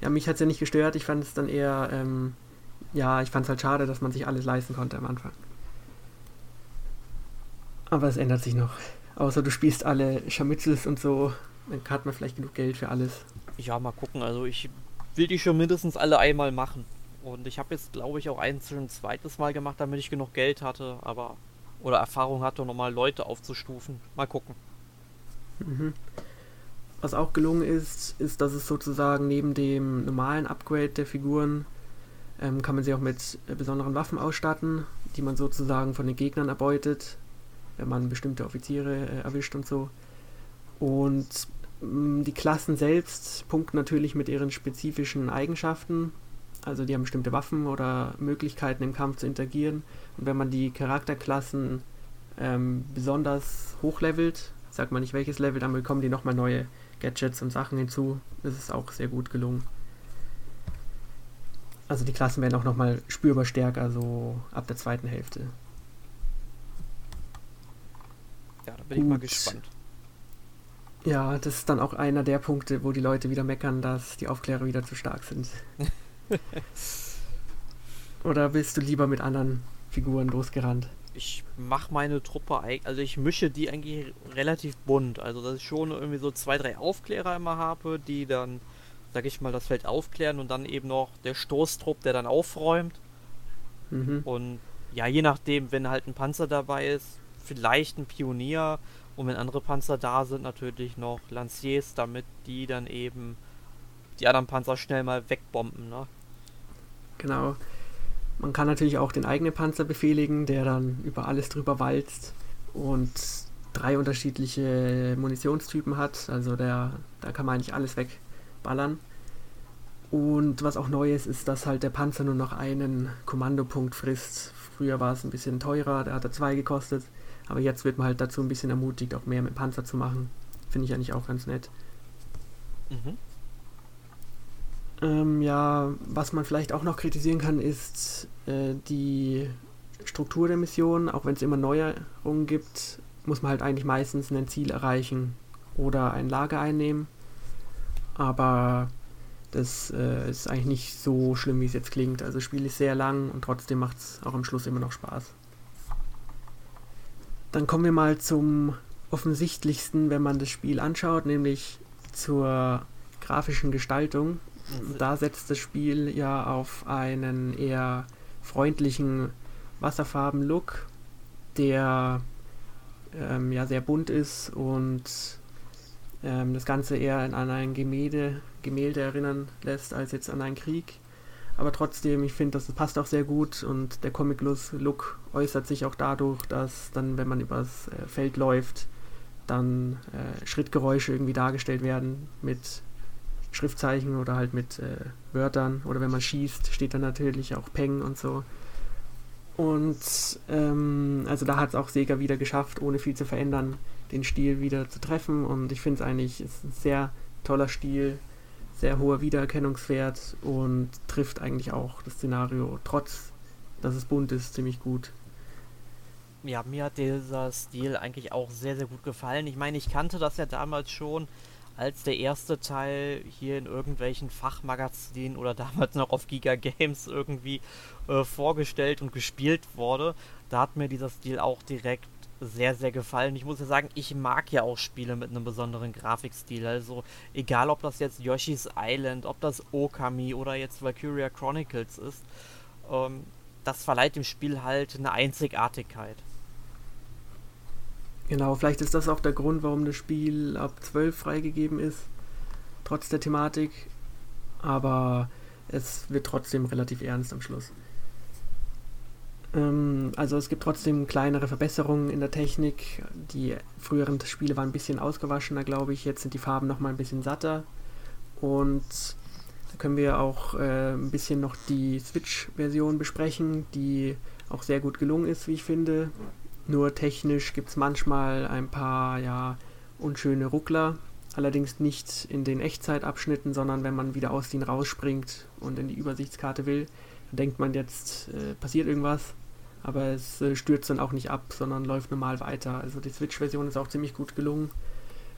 Ja, mich hat es ja nicht gestört. Ich fand es dann eher, ähm, ja, ich fand es halt schade, dass man sich alles leisten konnte am Anfang. Aber es ändert sich noch. Außer du spielst alle Scharmützels und so, dann hat man vielleicht genug Geld für alles. Ja, mal gucken. Also ich will die schon mindestens alle einmal machen. Und ich habe jetzt, glaube ich, auch ein, ein zweites Mal gemacht, damit ich genug Geld hatte. Aber oder Erfahrung hatte, nochmal Leute aufzustufen. Mal gucken. Mhm. Was auch gelungen ist, ist, dass es sozusagen neben dem normalen Upgrade der Figuren ähm, kann man sie auch mit äh, besonderen Waffen ausstatten, die man sozusagen von den Gegnern erbeutet, wenn man bestimmte Offiziere äh, erwischt und so. Und mh, die Klassen selbst punkten natürlich mit ihren spezifischen Eigenschaften. Also die haben bestimmte Waffen oder Möglichkeiten im Kampf zu interagieren. Wenn man die Charakterklassen ähm, besonders hochlevelt, sagt man nicht welches Level, dann bekommen die nochmal neue Gadgets und Sachen hinzu. Das ist auch sehr gut gelungen. Also die Klassen werden auch nochmal spürbar stärker, so ab der zweiten Hälfte. Ja, da bin gut. ich mal gespannt. Ja, das ist dann auch einer der Punkte, wo die Leute wieder meckern, dass die Aufklärer wieder zu stark sind. Oder bist du lieber mit anderen Figuren losgerannt? Ich mache meine Truppe, also ich mische die eigentlich relativ bunt. Also dass ich schon irgendwie so zwei, drei Aufklärer immer habe, die dann, sag ich mal, das Feld aufklären und dann eben noch der Stoßtrupp, der dann aufräumt. Mhm. Und ja, je nachdem, wenn halt ein Panzer dabei ist, vielleicht ein Pionier und wenn andere Panzer da sind, natürlich noch Lanciers, damit die dann eben die anderen Panzer schnell mal wegbomben, ne? Genau. Man kann natürlich auch den eigenen Panzer befehligen, der dann über alles drüber walzt und drei unterschiedliche Munitionstypen hat. Also der, da kann man eigentlich alles wegballern. Und was auch neu ist, ist, dass halt der Panzer nur noch einen Kommandopunkt frisst. Früher war es ein bisschen teurer, da hat er zwei gekostet. Aber jetzt wird man halt dazu ein bisschen ermutigt, auch mehr mit Panzer zu machen. Finde ich eigentlich auch ganz nett. Mhm. Ähm, ja, was man vielleicht auch noch kritisieren kann, ist äh, die Struktur der Mission. Auch wenn es immer Neuerungen gibt, muss man halt eigentlich meistens ein Ziel erreichen oder ein Lager einnehmen. Aber das äh, ist eigentlich nicht so schlimm, wie es jetzt klingt. Also das Spiel ist sehr lang und trotzdem macht es auch am Schluss immer noch Spaß. Dann kommen wir mal zum offensichtlichsten, wenn man das Spiel anschaut, nämlich zur grafischen Gestaltung da setzt das Spiel ja auf einen eher freundlichen Wasserfarben-Look, der ähm, ja sehr bunt ist und ähm, das Ganze eher an ein Gemälde, Gemälde erinnern lässt als jetzt an einen Krieg. Aber trotzdem, ich finde, das passt auch sehr gut und der Comic-Look äußert sich auch dadurch, dass dann, wenn man übers äh, Feld läuft, dann äh, Schrittgeräusche irgendwie dargestellt werden mit Schriftzeichen oder halt mit äh, Wörtern. Oder wenn man schießt, steht dann natürlich auch Peng und so. Und ähm, also da hat es auch Sega wieder geschafft, ohne viel zu verändern, den Stil wieder zu treffen. Und ich finde es eigentlich ist ein sehr toller Stil, sehr hoher Wiedererkennungswert und trifft eigentlich auch das Szenario, trotz dass es bunt ist, ziemlich gut. Ja, mir hat dieser Stil eigentlich auch sehr, sehr gut gefallen. Ich meine, ich kannte das ja damals schon, als der erste Teil hier in irgendwelchen Fachmagazinen oder damals noch auf Giga Games irgendwie äh, vorgestellt und gespielt wurde. Da hat mir dieser Stil auch direkt sehr, sehr gefallen. Ich muss ja sagen, ich mag ja auch Spiele mit einem besonderen Grafikstil. Also egal, ob das jetzt Yoshi's Island, ob das Okami oder jetzt Valkyria Chronicles ist, ähm, das verleiht dem Spiel halt eine Einzigartigkeit. Genau, vielleicht ist das auch der Grund, warum das Spiel ab 12 freigegeben ist, trotz der Thematik. Aber es wird trotzdem relativ ernst am Schluss. Ähm, also es gibt trotzdem kleinere Verbesserungen in der Technik. Die früheren Spiele waren ein bisschen ausgewaschener, glaube ich. Jetzt sind die Farben noch mal ein bisschen satter. Und da können wir auch äh, ein bisschen noch die Switch-Version besprechen, die auch sehr gut gelungen ist, wie ich finde. Nur technisch gibt es manchmal ein paar ja, unschöne Ruckler. Allerdings nicht in den Echtzeitabschnitten, sondern wenn man wieder aus denen rausspringt und in die Übersichtskarte will, denkt man jetzt, äh, passiert irgendwas. Aber es äh, stürzt dann auch nicht ab, sondern läuft normal weiter. Also die Switch-Version ist auch ziemlich gut gelungen.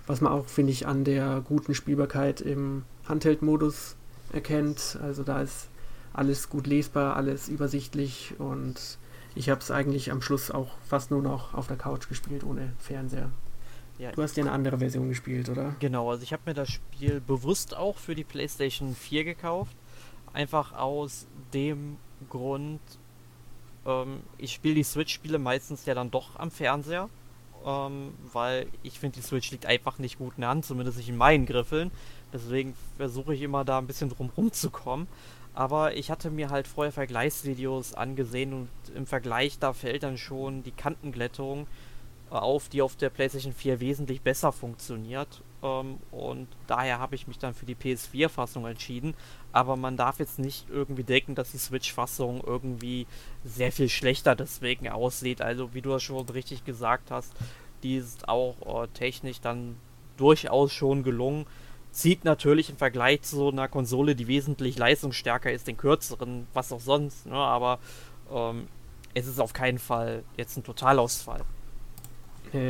Was man auch, finde ich, an der guten Spielbarkeit im Handheld-Modus erkennt. Also da ist alles gut lesbar, alles übersichtlich und ich habe es eigentlich am Schluss auch fast nur noch auf der Couch gespielt, ohne Fernseher. Ja, du hast ja eine andere Version gespielt, oder? Genau, also ich habe mir das Spiel bewusst auch für die PlayStation 4 gekauft. Einfach aus dem Grund, ähm, ich spiele die Switch-Spiele meistens ja dann doch am Fernseher. Ähm, weil ich finde, die Switch liegt einfach nicht gut in der Hand, zumindest nicht in meinen Griffeln. Deswegen versuche ich immer da ein bisschen drum rumzukommen. Aber ich hatte mir halt vorher Vergleichsvideos angesehen und im Vergleich da fällt dann schon die Kantenglättung äh, auf, die auf der PlayStation 4 wesentlich besser funktioniert. Ähm, und daher habe ich mich dann für die PS4-Fassung entschieden. Aber man darf jetzt nicht irgendwie denken, dass die Switch-Fassung irgendwie sehr viel schlechter deswegen aussieht. Also wie du das schon richtig gesagt hast, die ist auch äh, technisch dann durchaus schon gelungen. Zieht natürlich im Vergleich zu so einer Konsole, die wesentlich leistungsstärker ist, den kürzeren, was auch sonst. Ne? Aber ähm, es ist auf keinen Fall jetzt ein Totalausfall.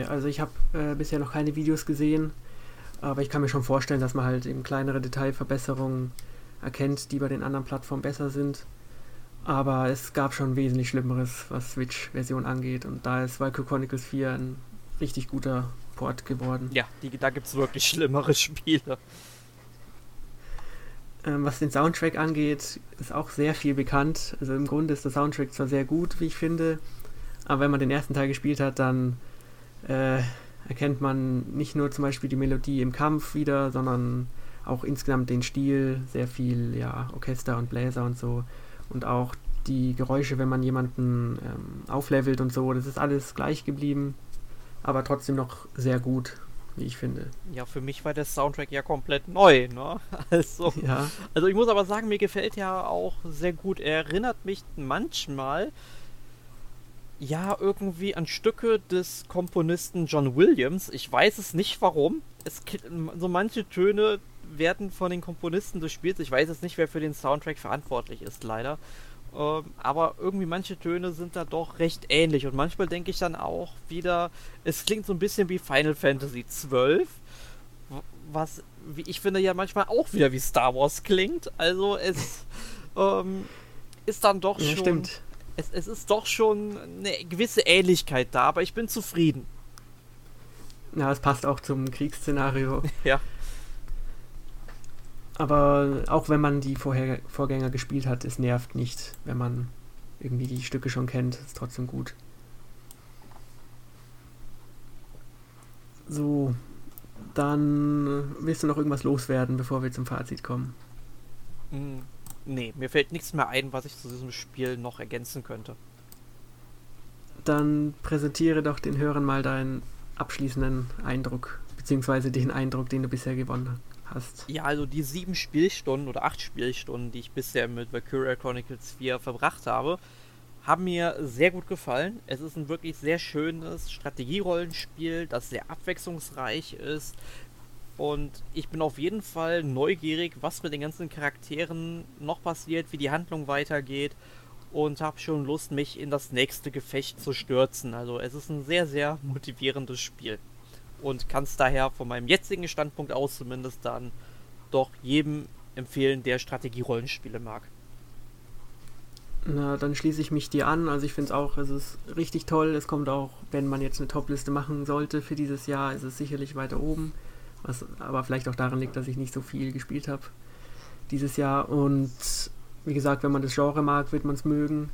Also ich habe äh, bisher noch keine Videos gesehen aber ich kann mir schon vorstellen, dass man halt eben kleinere Detailverbesserungen erkennt, die bei den anderen Plattformen besser sind. Aber es gab schon wesentlich Schlimmeres, was Switch-Version angeht. Und da ist Valkyrie Chronicles 4 ein richtig guter Port geworden. Ja, die, da gibt es wirklich schlimmere Spiele. Ähm, was den Soundtrack angeht, ist auch sehr viel bekannt. Also im Grunde ist der Soundtrack zwar sehr gut, wie ich finde, aber wenn man den ersten Teil gespielt hat, dann äh, erkennt man nicht nur zum Beispiel die Melodie im Kampf wieder, sondern auch insgesamt den Stil, sehr viel ja, Orchester und Bläser und so. Und auch die Geräusche, wenn man jemanden ähm, auflevelt und so, das ist alles gleich geblieben, aber trotzdem noch sehr gut, wie ich finde. Ja, für mich war der Soundtrack ja komplett neu, ne? Also, ja. also ich muss aber sagen, mir gefällt ja auch sehr gut. Er erinnert mich manchmal ja, irgendwie an Stücke des Komponisten John Williams. Ich weiß es nicht warum. Es, so manche Töne werden von den Komponisten gespielt. Ich weiß jetzt nicht, wer für den Soundtrack verantwortlich ist, leider. Ähm, aber irgendwie manche Töne sind da doch recht ähnlich. Und manchmal denke ich dann auch wieder, es klingt so ein bisschen wie Final Fantasy XII. Was, wie ich finde, ja manchmal auch wieder wie Star Wars klingt. Also es ähm, ist dann doch ja, schon. Stimmt es, es ist doch schon eine gewisse Ähnlichkeit da, aber ich bin zufrieden. Ja, es passt auch zum Kriegsszenario. ja. Aber auch wenn man die Vorher Vorgänger gespielt hat, es nervt nicht, wenn man irgendwie die Stücke schon kennt, ist trotzdem gut. So, dann willst du noch irgendwas loswerden, bevor wir zum Fazit kommen? Mm, nee, mir fällt nichts mehr ein, was ich zu diesem Spiel noch ergänzen könnte. Dann präsentiere doch den Hörern mal deinen abschließenden Eindruck, beziehungsweise den Eindruck, den du bisher gewonnen hast. Ja, also die sieben Spielstunden oder acht Spielstunden, die ich bisher mit Valkyria Chronicles 4 verbracht habe, haben mir sehr gut gefallen. Es ist ein wirklich sehr schönes Strategierollenspiel, das sehr abwechslungsreich ist. Und ich bin auf jeden Fall neugierig, was mit den ganzen Charakteren noch passiert, wie die Handlung weitergeht. Und habe schon Lust, mich in das nächste Gefecht zu stürzen. Also es ist ein sehr, sehr motivierendes Spiel. Und kann es daher von meinem jetzigen Standpunkt aus zumindest dann doch jedem empfehlen, der Strategierollenspiele mag. Na, dann schließe ich mich dir an. Also ich finde es auch, es ist richtig toll. Es kommt auch, wenn man jetzt eine Top-Liste machen sollte für dieses Jahr, ist es sicherlich weiter oben. Was aber vielleicht auch daran liegt, dass ich nicht so viel gespielt habe dieses Jahr. Und wie gesagt, wenn man das Genre mag, wird man es mögen.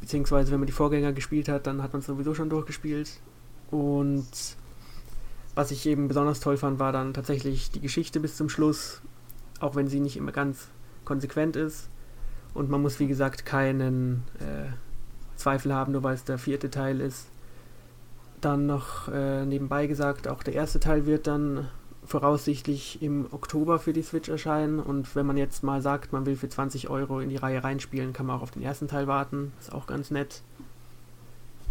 Beziehungsweise wenn man die Vorgänger gespielt hat, dann hat man es sowieso schon durchgespielt. Und was ich eben besonders toll fand, war dann tatsächlich die Geschichte bis zum Schluss, auch wenn sie nicht immer ganz konsequent ist und man muss, wie gesagt, keinen äh, Zweifel haben, nur weil es der vierte Teil ist. Dann noch äh, nebenbei gesagt, auch der erste Teil wird dann voraussichtlich im Oktober für die Switch erscheinen. Und wenn man jetzt mal sagt, man will für 20 Euro in die Reihe reinspielen, kann man auch auf den ersten Teil warten. Ist auch ganz nett.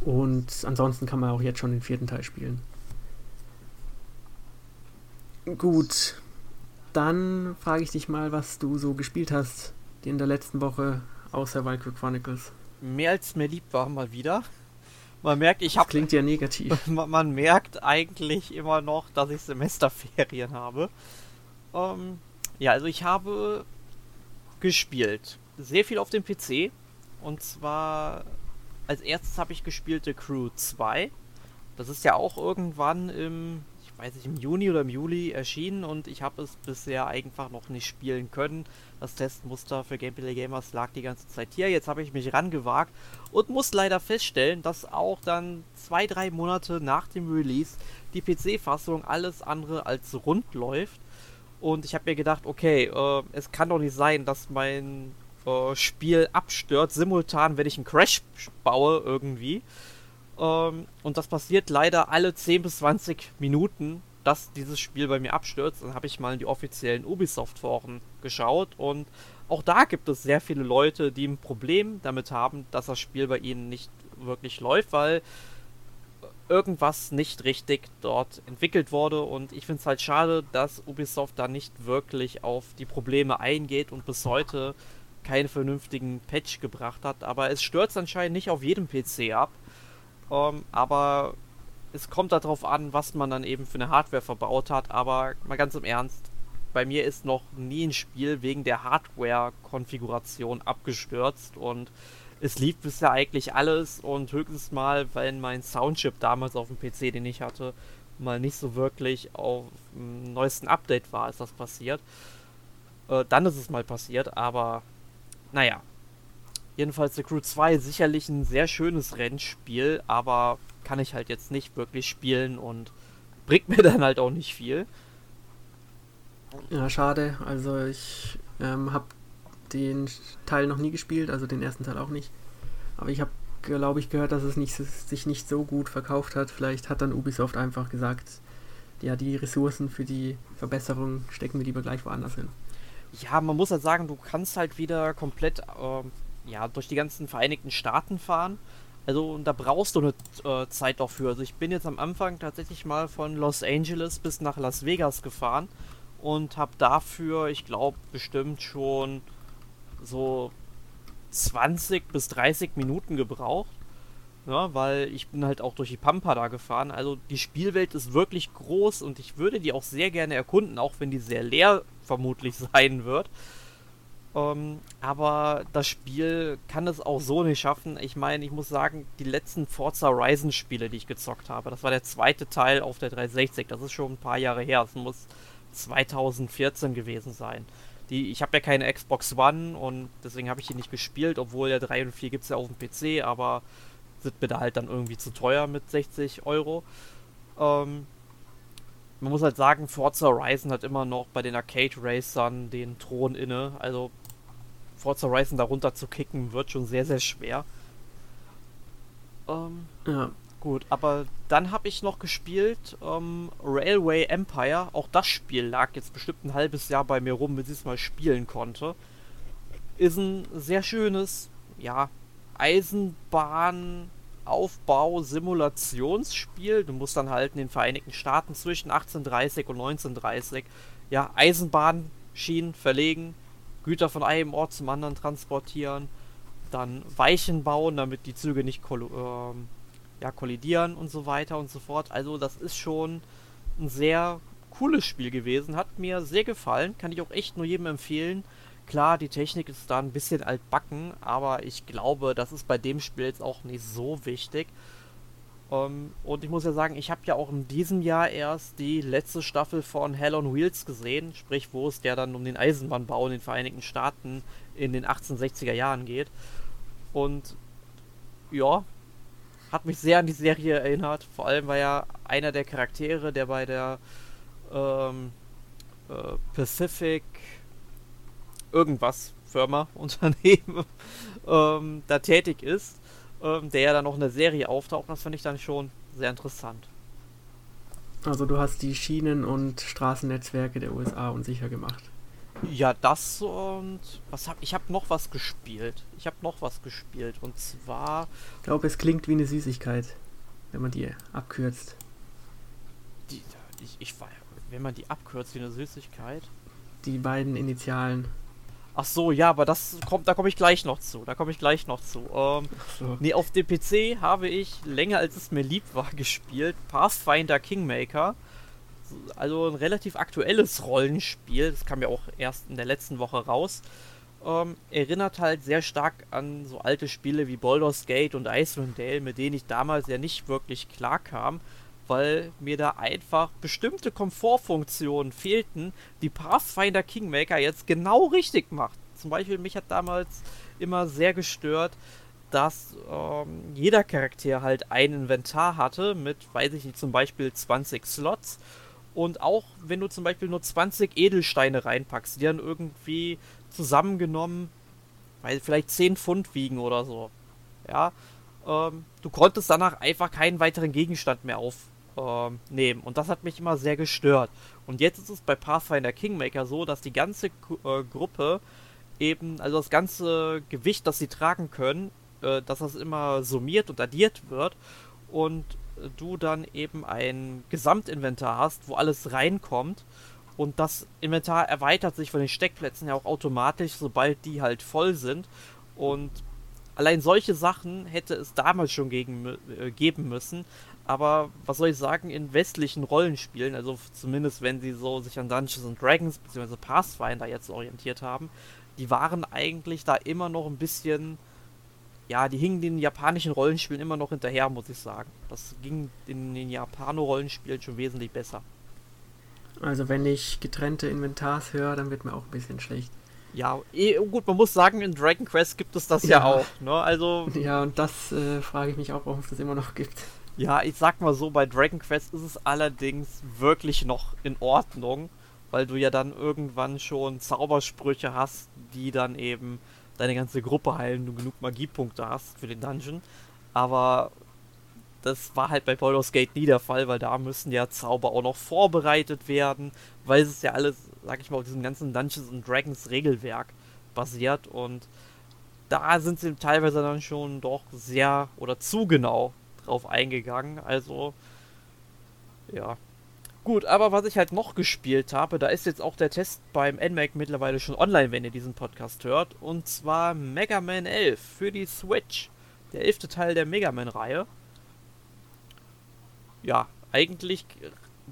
Und ansonsten kann man auch jetzt schon den vierten Teil spielen. Gut, dann frage ich dich mal, was du so gespielt hast in der letzten Woche außer Valkyrie Chronicles? Mehr als mir lieb war mal wieder. Man merkt, ich habe. Klingt ja negativ. Man, man, merkt eigentlich immer noch, dass ich Semesterferien habe. Ähm, ja, also ich habe gespielt. Sehr viel auf dem PC. Und zwar als erstes habe ich gespielt The Crew 2. Das ist ja auch irgendwann im weiß ich, im Juni oder im Juli erschienen und ich habe es bisher einfach noch nicht spielen können. Das Testmuster für Gameplay Gamers lag die ganze Zeit hier. Jetzt habe ich mich rangewagt und muss leider feststellen, dass auch dann zwei, drei Monate nach dem Release die PC-Fassung alles andere als rund läuft. Und ich habe mir gedacht, okay, äh, es kann doch nicht sein, dass mein äh, Spiel abstört, simultan, wenn ich einen Crash baue irgendwie. Ähm, und das passiert leider alle 10 bis 20 Minuten, dass dieses Spiel bei mir abstürzt. Dann habe ich mal in die offiziellen Ubisoft-Foren geschaut und auch da gibt es sehr viele Leute, die ein Problem damit haben, dass das Spiel bei ihnen nicht wirklich läuft, weil irgendwas nicht richtig dort entwickelt wurde. Und ich finde es halt schade, dass Ubisoft da nicht wirklich auf die Probleme eingeht und bis heute keinen vernünftigen Patch gebracht hat, aber es stürzt anscheinend nicht auf jedem PC ab ähm, aber es kommt darauf an, was man dann eben für eine Hardware verbaut hat. Aber mal ganz im Ernst, bei mir ist noch nie ein Spiel wegen der Hardware-Konfiguration abgestürzt und es lief bisher eigentlich alles und höchstens mal, wenn mein Soundchip damals auf dem PC, den ich hatte, mal nicht so wirklich auf dem neuesten Update war, ist das passiert. Äh, dann ist es mal passiert, aber naja, Jedenfalls The Crew 2 sicherlich ein sehr schönes Rennspiel, aber kann ich halt jetzt nicht wirklich spielen und bringt mir dann halt auch nicht viel. Ja, schade. Also ich ähm, habe den Teil noch nie gespielt, also den ersten Teil auch nicht. Aber ich habe, glaube ich, gehört, dass es nicht, sich nicht so gut verkauft hat. Vielleicht hat dann Ubisoft einfach gesagt, ja, die Ressourcen für die Verbesserung stecken wir lieber gleich woanders hin. Ja, man muss halt sagen, du kannst halt wieder komplett äh, ja, durch die ganzen Vereinigten Staaten fahren. Also und da brauchst du eine äh, Zeit dafür. Also ich bin jetzt am Anfang tatsächlich mal von Los Angeles bis nach Las Vegas gefahren und habe dafür, ich glaube, bestimmt schon so 20 bis 30 Minuten gebraucht. Ja, weil ich bin halt auch durch die Pampa da gefahren. Also die Spielwelt ist wirklich groß und ich würde die auch sehr gerne erkunden, auch wenn die sehr leer vermutlich sein wird. Ähm, aber das Spiel kann es auch so nicht schaffen. Ich meine, ich muss sagen, die letzten Forza Horizon Spiele, die ich gezockt habe, das war der zweite Teil auf der 360. Das ist schon ein paar Jahre her. Das muss 2014 gewesen sein. Die, ich habe ja keine Xbox One und deswegen habe ich die nicht gespielt, obwohl ja 3 und 4 gibt es ja auf dem PC, aber sind mir da halt dann irgendwie zu teuer mit 60 Euro. Ähm, man muss halt sagen, Forza Horizon hat immer noch bei den Arcade Racern den Thron inne. Also Forza Horizon darunter zu kicken wird schon sehr, sehr schwer. Ähm, ja. Gut, aber dann habe ich noch gespielt ähm, Railway Empire. Auch das Spiel lag jetzt bestimmt ein halbes Jahr bei mir rum, bis ich es mal spielen konnte. Ist ein sehr schönes, ja, Eisenbahn Aufbau-Simulationsspiel. Du musst dann halt in den Vereinigten Staaten zwischen 1830 und 1930 ja, Eisenbahnschienen verlegen, Güter von einem Ort zum anderen transportieren, dann Weichen bauen, damit die Züge nicht koll äh, ja, kollidieren und so weiter und so fort. Also das ist schon ein sehr cooles Spiel gewesen, hat mir sehr gefallen, kann ich auch echt nur jedem empfehlen. Klar, die Technik ist da ein bisschen altbacken, aber ich glaube, das ist bei dem Spiel jetzt auch nicht so wichtig. Um, ähm, und ich muss ja sagen, ich habe ja auch in diesem Jahr erst die letzte Staffel von Hell on Wheels gesehen, sprich, wo es ja dann um den Eisenbahnbau in den Vereinigten Staaten in den 1860er Jahren geht. Und ja, hat mich sehr an die Serie erinnert. Vor allem war ja einer der Charaktere, der bei der ähm, äh, Pacific irgendwas Firma, Unternehmen ähm, da tätig ist, ähm, der ja dann noch in der Serie auftaucht. Das fand ich dann schon sehr interessant. Also du hast die Schienen- und Straßennetzwerke der USA unsicher gemacht. Ja, das und was hab ich habe noch was gespielt. Ich habe noch was gespielt und zwar Ich glaube, es klingt wie eine Süßigkeit, wenn man die abkürzt. Die ich, ich wenn man die abkürzt wie eine Süßigkeit. Die beiden Initialen. Ach so, ja, aber das kommt, da komme ich gleich noch zu. Da komme ich gleich noch zu. Ähm, so. Nee, auf dem PC habe ich länger als es mir lieb war gespielt. Pathfinder Kingmaker. Also ein relativ aktuelles Rollenspiel. Das kam ja auch erst in der letzten Woche raus. Ähm, erinnert halt sehr stark an so alte Spiele wie Baldur's Gate und Icewind Dale, mit denen ich damals ja nicht wirklich klar kam weil mir da einfach bestimmte Komfortfunktionen fehlten, die Pathfinder Kingmaker jetzt genau richtig macht. Zum Beispiel, mich hat damals immer sehr gestört, dass ähm, jeder Charakter halt ein Inventar hatte mit, weiß ich nicht, zum Beispiel 20 Slots. Und auch wenn du zum Beispiel nur 20 Edelsteine reinpackst, die dann irgendwie zusammengenommen, weil vielleicht 10 Pfund wiegen oder so. Ja, ähm, du konntest danach einfach keinen weiteren Gegenstand mehr auf, ähm, nehmen. Und das hat mich immer sehr gestört. Und jetzt ist es bei Pathfinder Kingmaker so, dass die ganze äh, Gruppe eben, also das ganze Gewicht, das sie tragen können, äh, dass das immer summiert und addiert wird und du dann eben ein Gesamtinventar hast, wo alles reinkommt. Und das Inventar erweitert sich von den Steckplätzen ja auch automatisch, sobald die halt voll sind. Und allein solche Sachen hätte es damals schon gegen, äh, geben müssen. Aber was soll ich sagen, in westlichen Rollenspielen, also zumindest wenn sie so sich an Dungeons and Dragons bzw. Pathfinder jetzt orientiert haben, die waren eigentlich da immer noch ein bisschen, ja, die hingen den japanischen Rollenspielen immer noch hinterher, muss ich sagen. Das ging in den Japano-Rollenspielen schon wesentlich besser. Also wenn ich getrennte Inventars höre, dann wird mir auch ein bisschen schlecht. Ja, eh, gut, man muss sagen, in Dragon Quest gibt es das ja, ja auch. Ne? Also, ja, und das äh, frage ich mich auch, warum es das immer noch gibt. Ja, ich sag mal so, bei Dragon Quest ist es allerdings wirklich noch in Ordnung, weil du ja dann irgendwann schon Zaubersprüche hast, die dann eben deine ganze Gruppe heilen, du genug Magiepunkte hast für den Dungeon. Aber das war halt bei Baldur's Gate nie der Fall, weil da müssen ja Zauber auch noch vorbereitet werden, weil es ja alles, sag ich mal, auf diesem ganzen Dungeons and Dragons Regelwerk basiert und da sind sie teilweise dann schon doch sehr oder zu genau drauf eingegangen. Also, ja. Gut, aber was ich halt noch gespielt habe, da ist jetzt auch der Test beim NMAC mittlerweile schon online, wenn ihr diesen Podcast hört. Und zwar Mega Man 11 für die Switch. Der elfte Teil der Mega Man-Reihe. Ja, eigentlich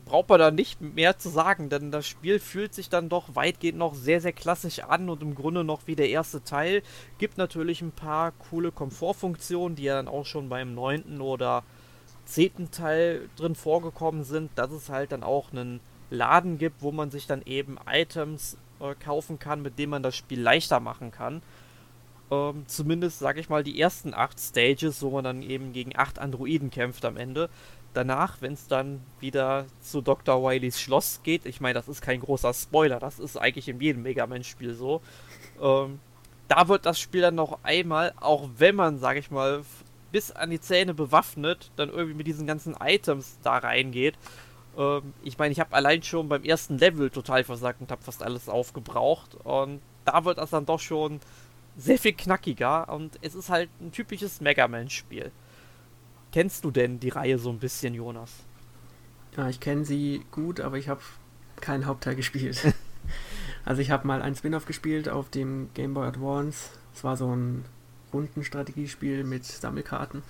braucht man da nicht mehr zu sagen, denn das Spiel fühlt sich dann doch weitgehend noch sehr, sehr klassisch an und im Grunde noch wie der erste Teil. Gibt natürlich ein paar coole Komfortfunktionen, die ja dann auch schon beim neunten oder zehnten Teil drin vorgekommen sind, dass es halt dann auch einen Laden gibt, wo man sich dann eben Items äh, kaufen kann, mit denen man das Spiel leichter machen kann. Ähm, zumindest, sage ich mal, die ersten acht Stages, wo man dann eben gegen acht Androiden kämpft am Ende danach, wenn es dann wieder zu Dr. Wileys Schloss geht, ich meine, das ist kein großer Spoiler, das ist eigentlich in jedem Mega Man-Spiel so. Ähm, da wird das Spiel dann noch einmal, auch wenn man, sag ich mal, bis an die Zähne bewaffnet, dann irgendwie mit diesen ganzen Items da reingeht. Ähm, ich meine, ich habe allein schon beim ersten Level total versagt und habe fast alles aufgebraucht. Und da wird das dann doch schon sehr viel knackiger. Und es ist halt ein typisches Mega Man-Spiel. Kennst du denn die Reihe so ein bisschen, Jonas? Ja, ich kenne sie gut, aber ich habe keinen Hauptteil gespielt. also ich habe mal ein Spin-off gespielt auf dem Game Boy Advance. Es war so ein Rundenstrategiespiel mit Sammelkarten.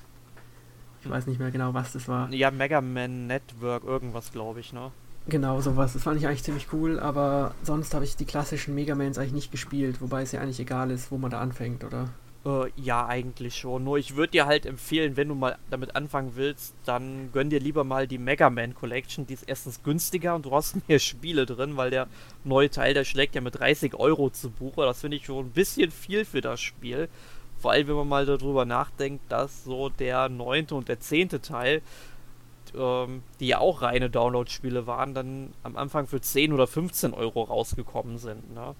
Ich weiß nicht mehr genau, was das war. Ja, Mega Man Network, irgendwas, glaube ich, ne? Genau, sowas. Das fand ich eigentlich ziemlich cool, aber sonst habe ich die klassischen Mega Mans eigentlich nicht gespielt, wobei es ja eigentlich egal ist, wo man da anfängt, oder? Äh, ja, eigentlich schon. Nur ich würde dir halt empfehlen, wenn du mal damit anfangen willst, dann gönn dir lieber mal die Mega Man Collection. Die ist erstens günstiger und du hast mehr Spiele drin, weil der neue Teil, der schlägt ja mit 30 Euro zu Buche. Das finde ich schon ein bisschen viel für das Spiel. Vor allem, wenn man mal darüber nachdenkt, dass so der neunte und der zehnte Teil, ähm, die ja auch reine Download-Spiele waren, dann am Anfang für 10 oder 15 Euro rausgekommen sind. Ne?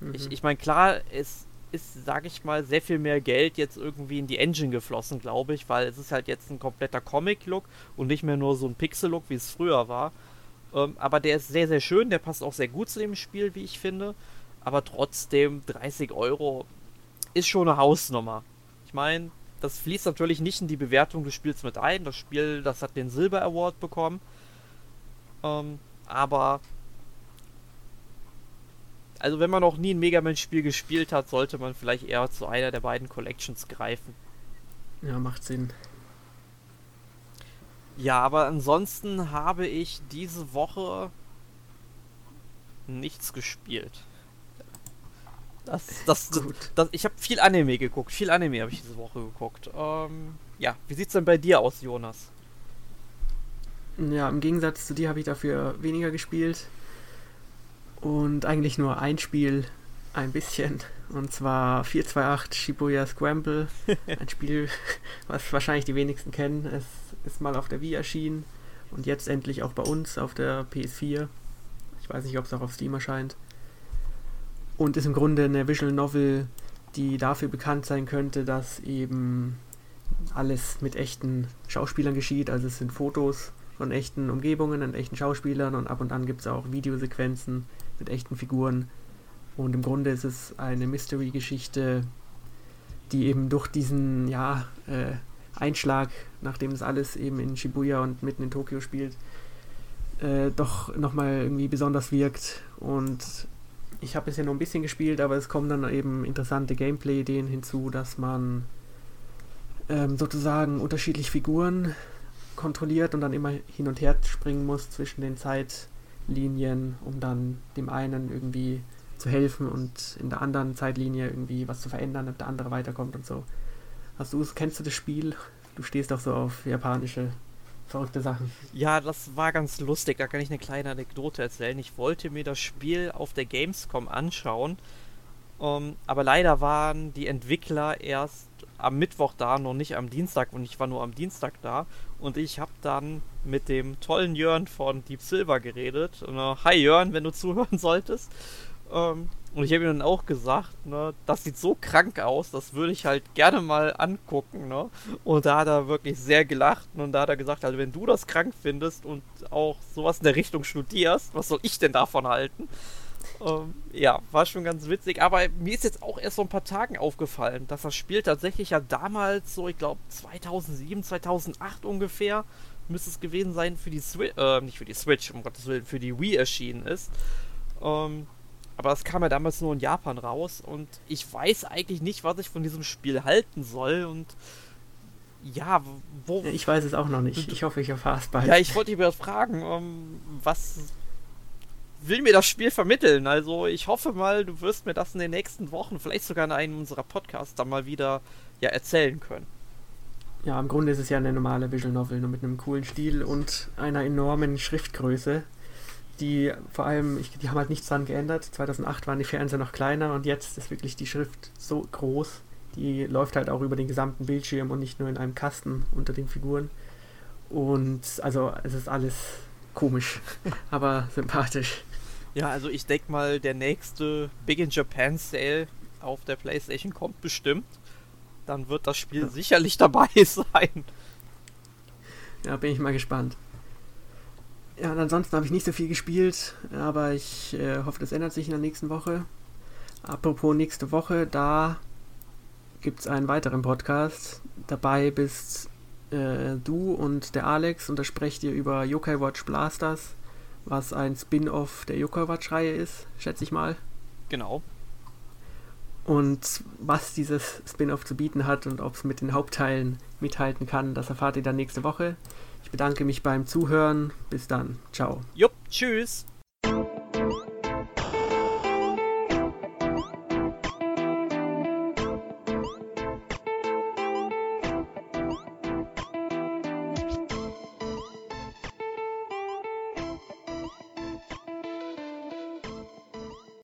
Mhm. Ich, ich meine, klar, es ist, sage ich mal, sehr viel mehr Geld jetzt irgendwie in die Engine geflossen, glaube ich, weil es ist halt jetzt ein kompletter Comic-Look und nicht mehr nur so ein Pixel-Look, wie es früher war. Ähm, aber der ist sehr, sehr schön, der passt auch sehr gut zu dem Spiel, wie ich finde. Aber trotzdem 30 Euro ist schon eine Hausnummer. Ich meine, das fließt natürlich nicht in die Bewertung des Spiels mit ein. Das Spiel, das hat den Silber Award bekommen. Ähm, aber also wenn man noch nie ein Mega Man-Spiel gespielt hat, sollte man vielleicht eher zu einer der beiden Collections greifen. Ja, macht Sinn. Ja, aber ansonsten habe ich diese Woche nichts gespielt. Das, das, das, das ich habe viel Anime geguckt. Viel Anime habe ich diese Woche geguckt. Ähm, ja, wie sieht's denn bei dir aus, Jonas? Ja, im Gegensatz zu dir habe ich dafür weniger gespielt. Und eigentlich nur ein Spiel ein bisschen. Und zwar 428 Shibuya Scramble. ein Spiel, was wahrscheinlich die wenigsten kennen. Es ist mal auf der Wii erschienen und jetzt endlich auch bei uns auf der PS4. Ich weiß nicht, ob es auch auf Steam erscheint und ist im Grunde eine Visual Novel, die dafür bekannt sein könnte, dass eben alles mit echten Schauspielern geschieht. Also es sind Fotos von echten Umgebungen und echten Schauspielern und ab und an gibt es auch Videosequenzen mit echten Figuren. Und im Grunde ist es eine Mystery-Geschichte, die eben durch diesen ja, äh, Einschlag, nachdem es alles eben in Shibuya und mitten in Tokio spielt, äh, doch nochmal irgendwie besonders wirkt und ich habe bisher nur ein bisschen gespielt, aber es kommen dann eben interessante Gameplay-Ideen hinzu, dass man ähm, sozusagen unterschiedliche Figuren kontrolliert und dann immer hin und her springen muss zwischen den Zeitlinien, um dann dem einen irgendwie zu helfen und in der anderen Zeitlinie irgendwie was zu verändern, damit der andere weiterkommt und so. Hast du kennst du das Spiel? Du stehst doch so auf japanische verrückte Sachen. Ja, das war ganz lustig. Da kann ich eine kleine Anekdote erzählen. Ich wollte mir das Spiel auf der Gamescom anschauen. Um, ähm, aber leider waren die Entwickler erst am Mittwoch da, noch nicht am Dienstag. Und ich war nur am Dienstag da. Und ich habe dann mit dem tollen Jörn von Deep Silver geredet. Und, uh, Hi Jörn, wenn du zuhören solltest. Ähm, und ich habe ihm dann auch gesagt, ne, das sieht so krank aus, das würde ich halt gerne mal angucken, ne? Und da hat er wirklich sehr gelacht und da hat er gesagt, also wenn du das krank findest und auch sowas in der Richtung studierst, was soll ich denn davon halten? Ähm, ja, war schon ganz witzig, aber mir ist jetzt auch erst so ein paar Tagen aufgefallen, dass das Spiel tatsächlich ja damals so, ich glaube 2007, 2008 ungefähr, müsste es gewesen sein, für die Switch, äh, nicht für die Switch, um Gottes Willen, für die Wii erschienen ist. Ähm, aber das kam ja damals nur in Japan raus und ich weiß eigentlich nicht, was ich von diesem Spiel halten soll und ja, wo. Ich weiß es auch noch nicht. Ich hoffe, ich erfahre es bald. Ja, ich wollte dich mal fragen, um, ähm, was will mir das Spiel vermitteln? Also, ich hoffe mal, du wirst mir das in den nächsten Wochen, vielleicht sogar in einem unserer Podcasts, dann mal wieder ja, erzählen können. Ja, im Grunde ist es ja eine normale Visual Novel, nur mit einem coolen Stil und einer enormen Schriftgröße die vor allem, ich, die haben halt nichts dran geändert. 2008 waren die Fernseher noch kleiner und jetzt ist wirklich die Schrift so groß. Die läuft halt auch über den gesamten Bildschirm und nicht nur in einem Kasten unter den Figuren. Und also es ist alles komisch, aber sympathisch. Ja, also ich denke mal, der nächste Big in Japan Sale auf der PlayStation kommt bestimmt. Dann wird das Spiel ja. sicherlich dabei sein. Ja, bin ich mal gespannt. Ja, und ansonsten habe ich nicht so viel gespielt, aber ich äh, hoffe, das ändert sich in der nächsten Woche. Apropos nächste Woche, da gibt es einen weiteren Podcast. Dabei bist äh, du und der Alex und da sprecht ihr über Yokai Watch Blasters, was ein Spin-off der Yokai Watch-Reihe ist, schätze ich mal. Genau. Und was dieses Spin-off zu bieten hat und ob es mit den Hauptteilen mithalten kann, das erfahrt ihr dann nächste Woche. Ich bedanke mich beim Zuhören. Bis dann. Ciao. Jupp, tschüss.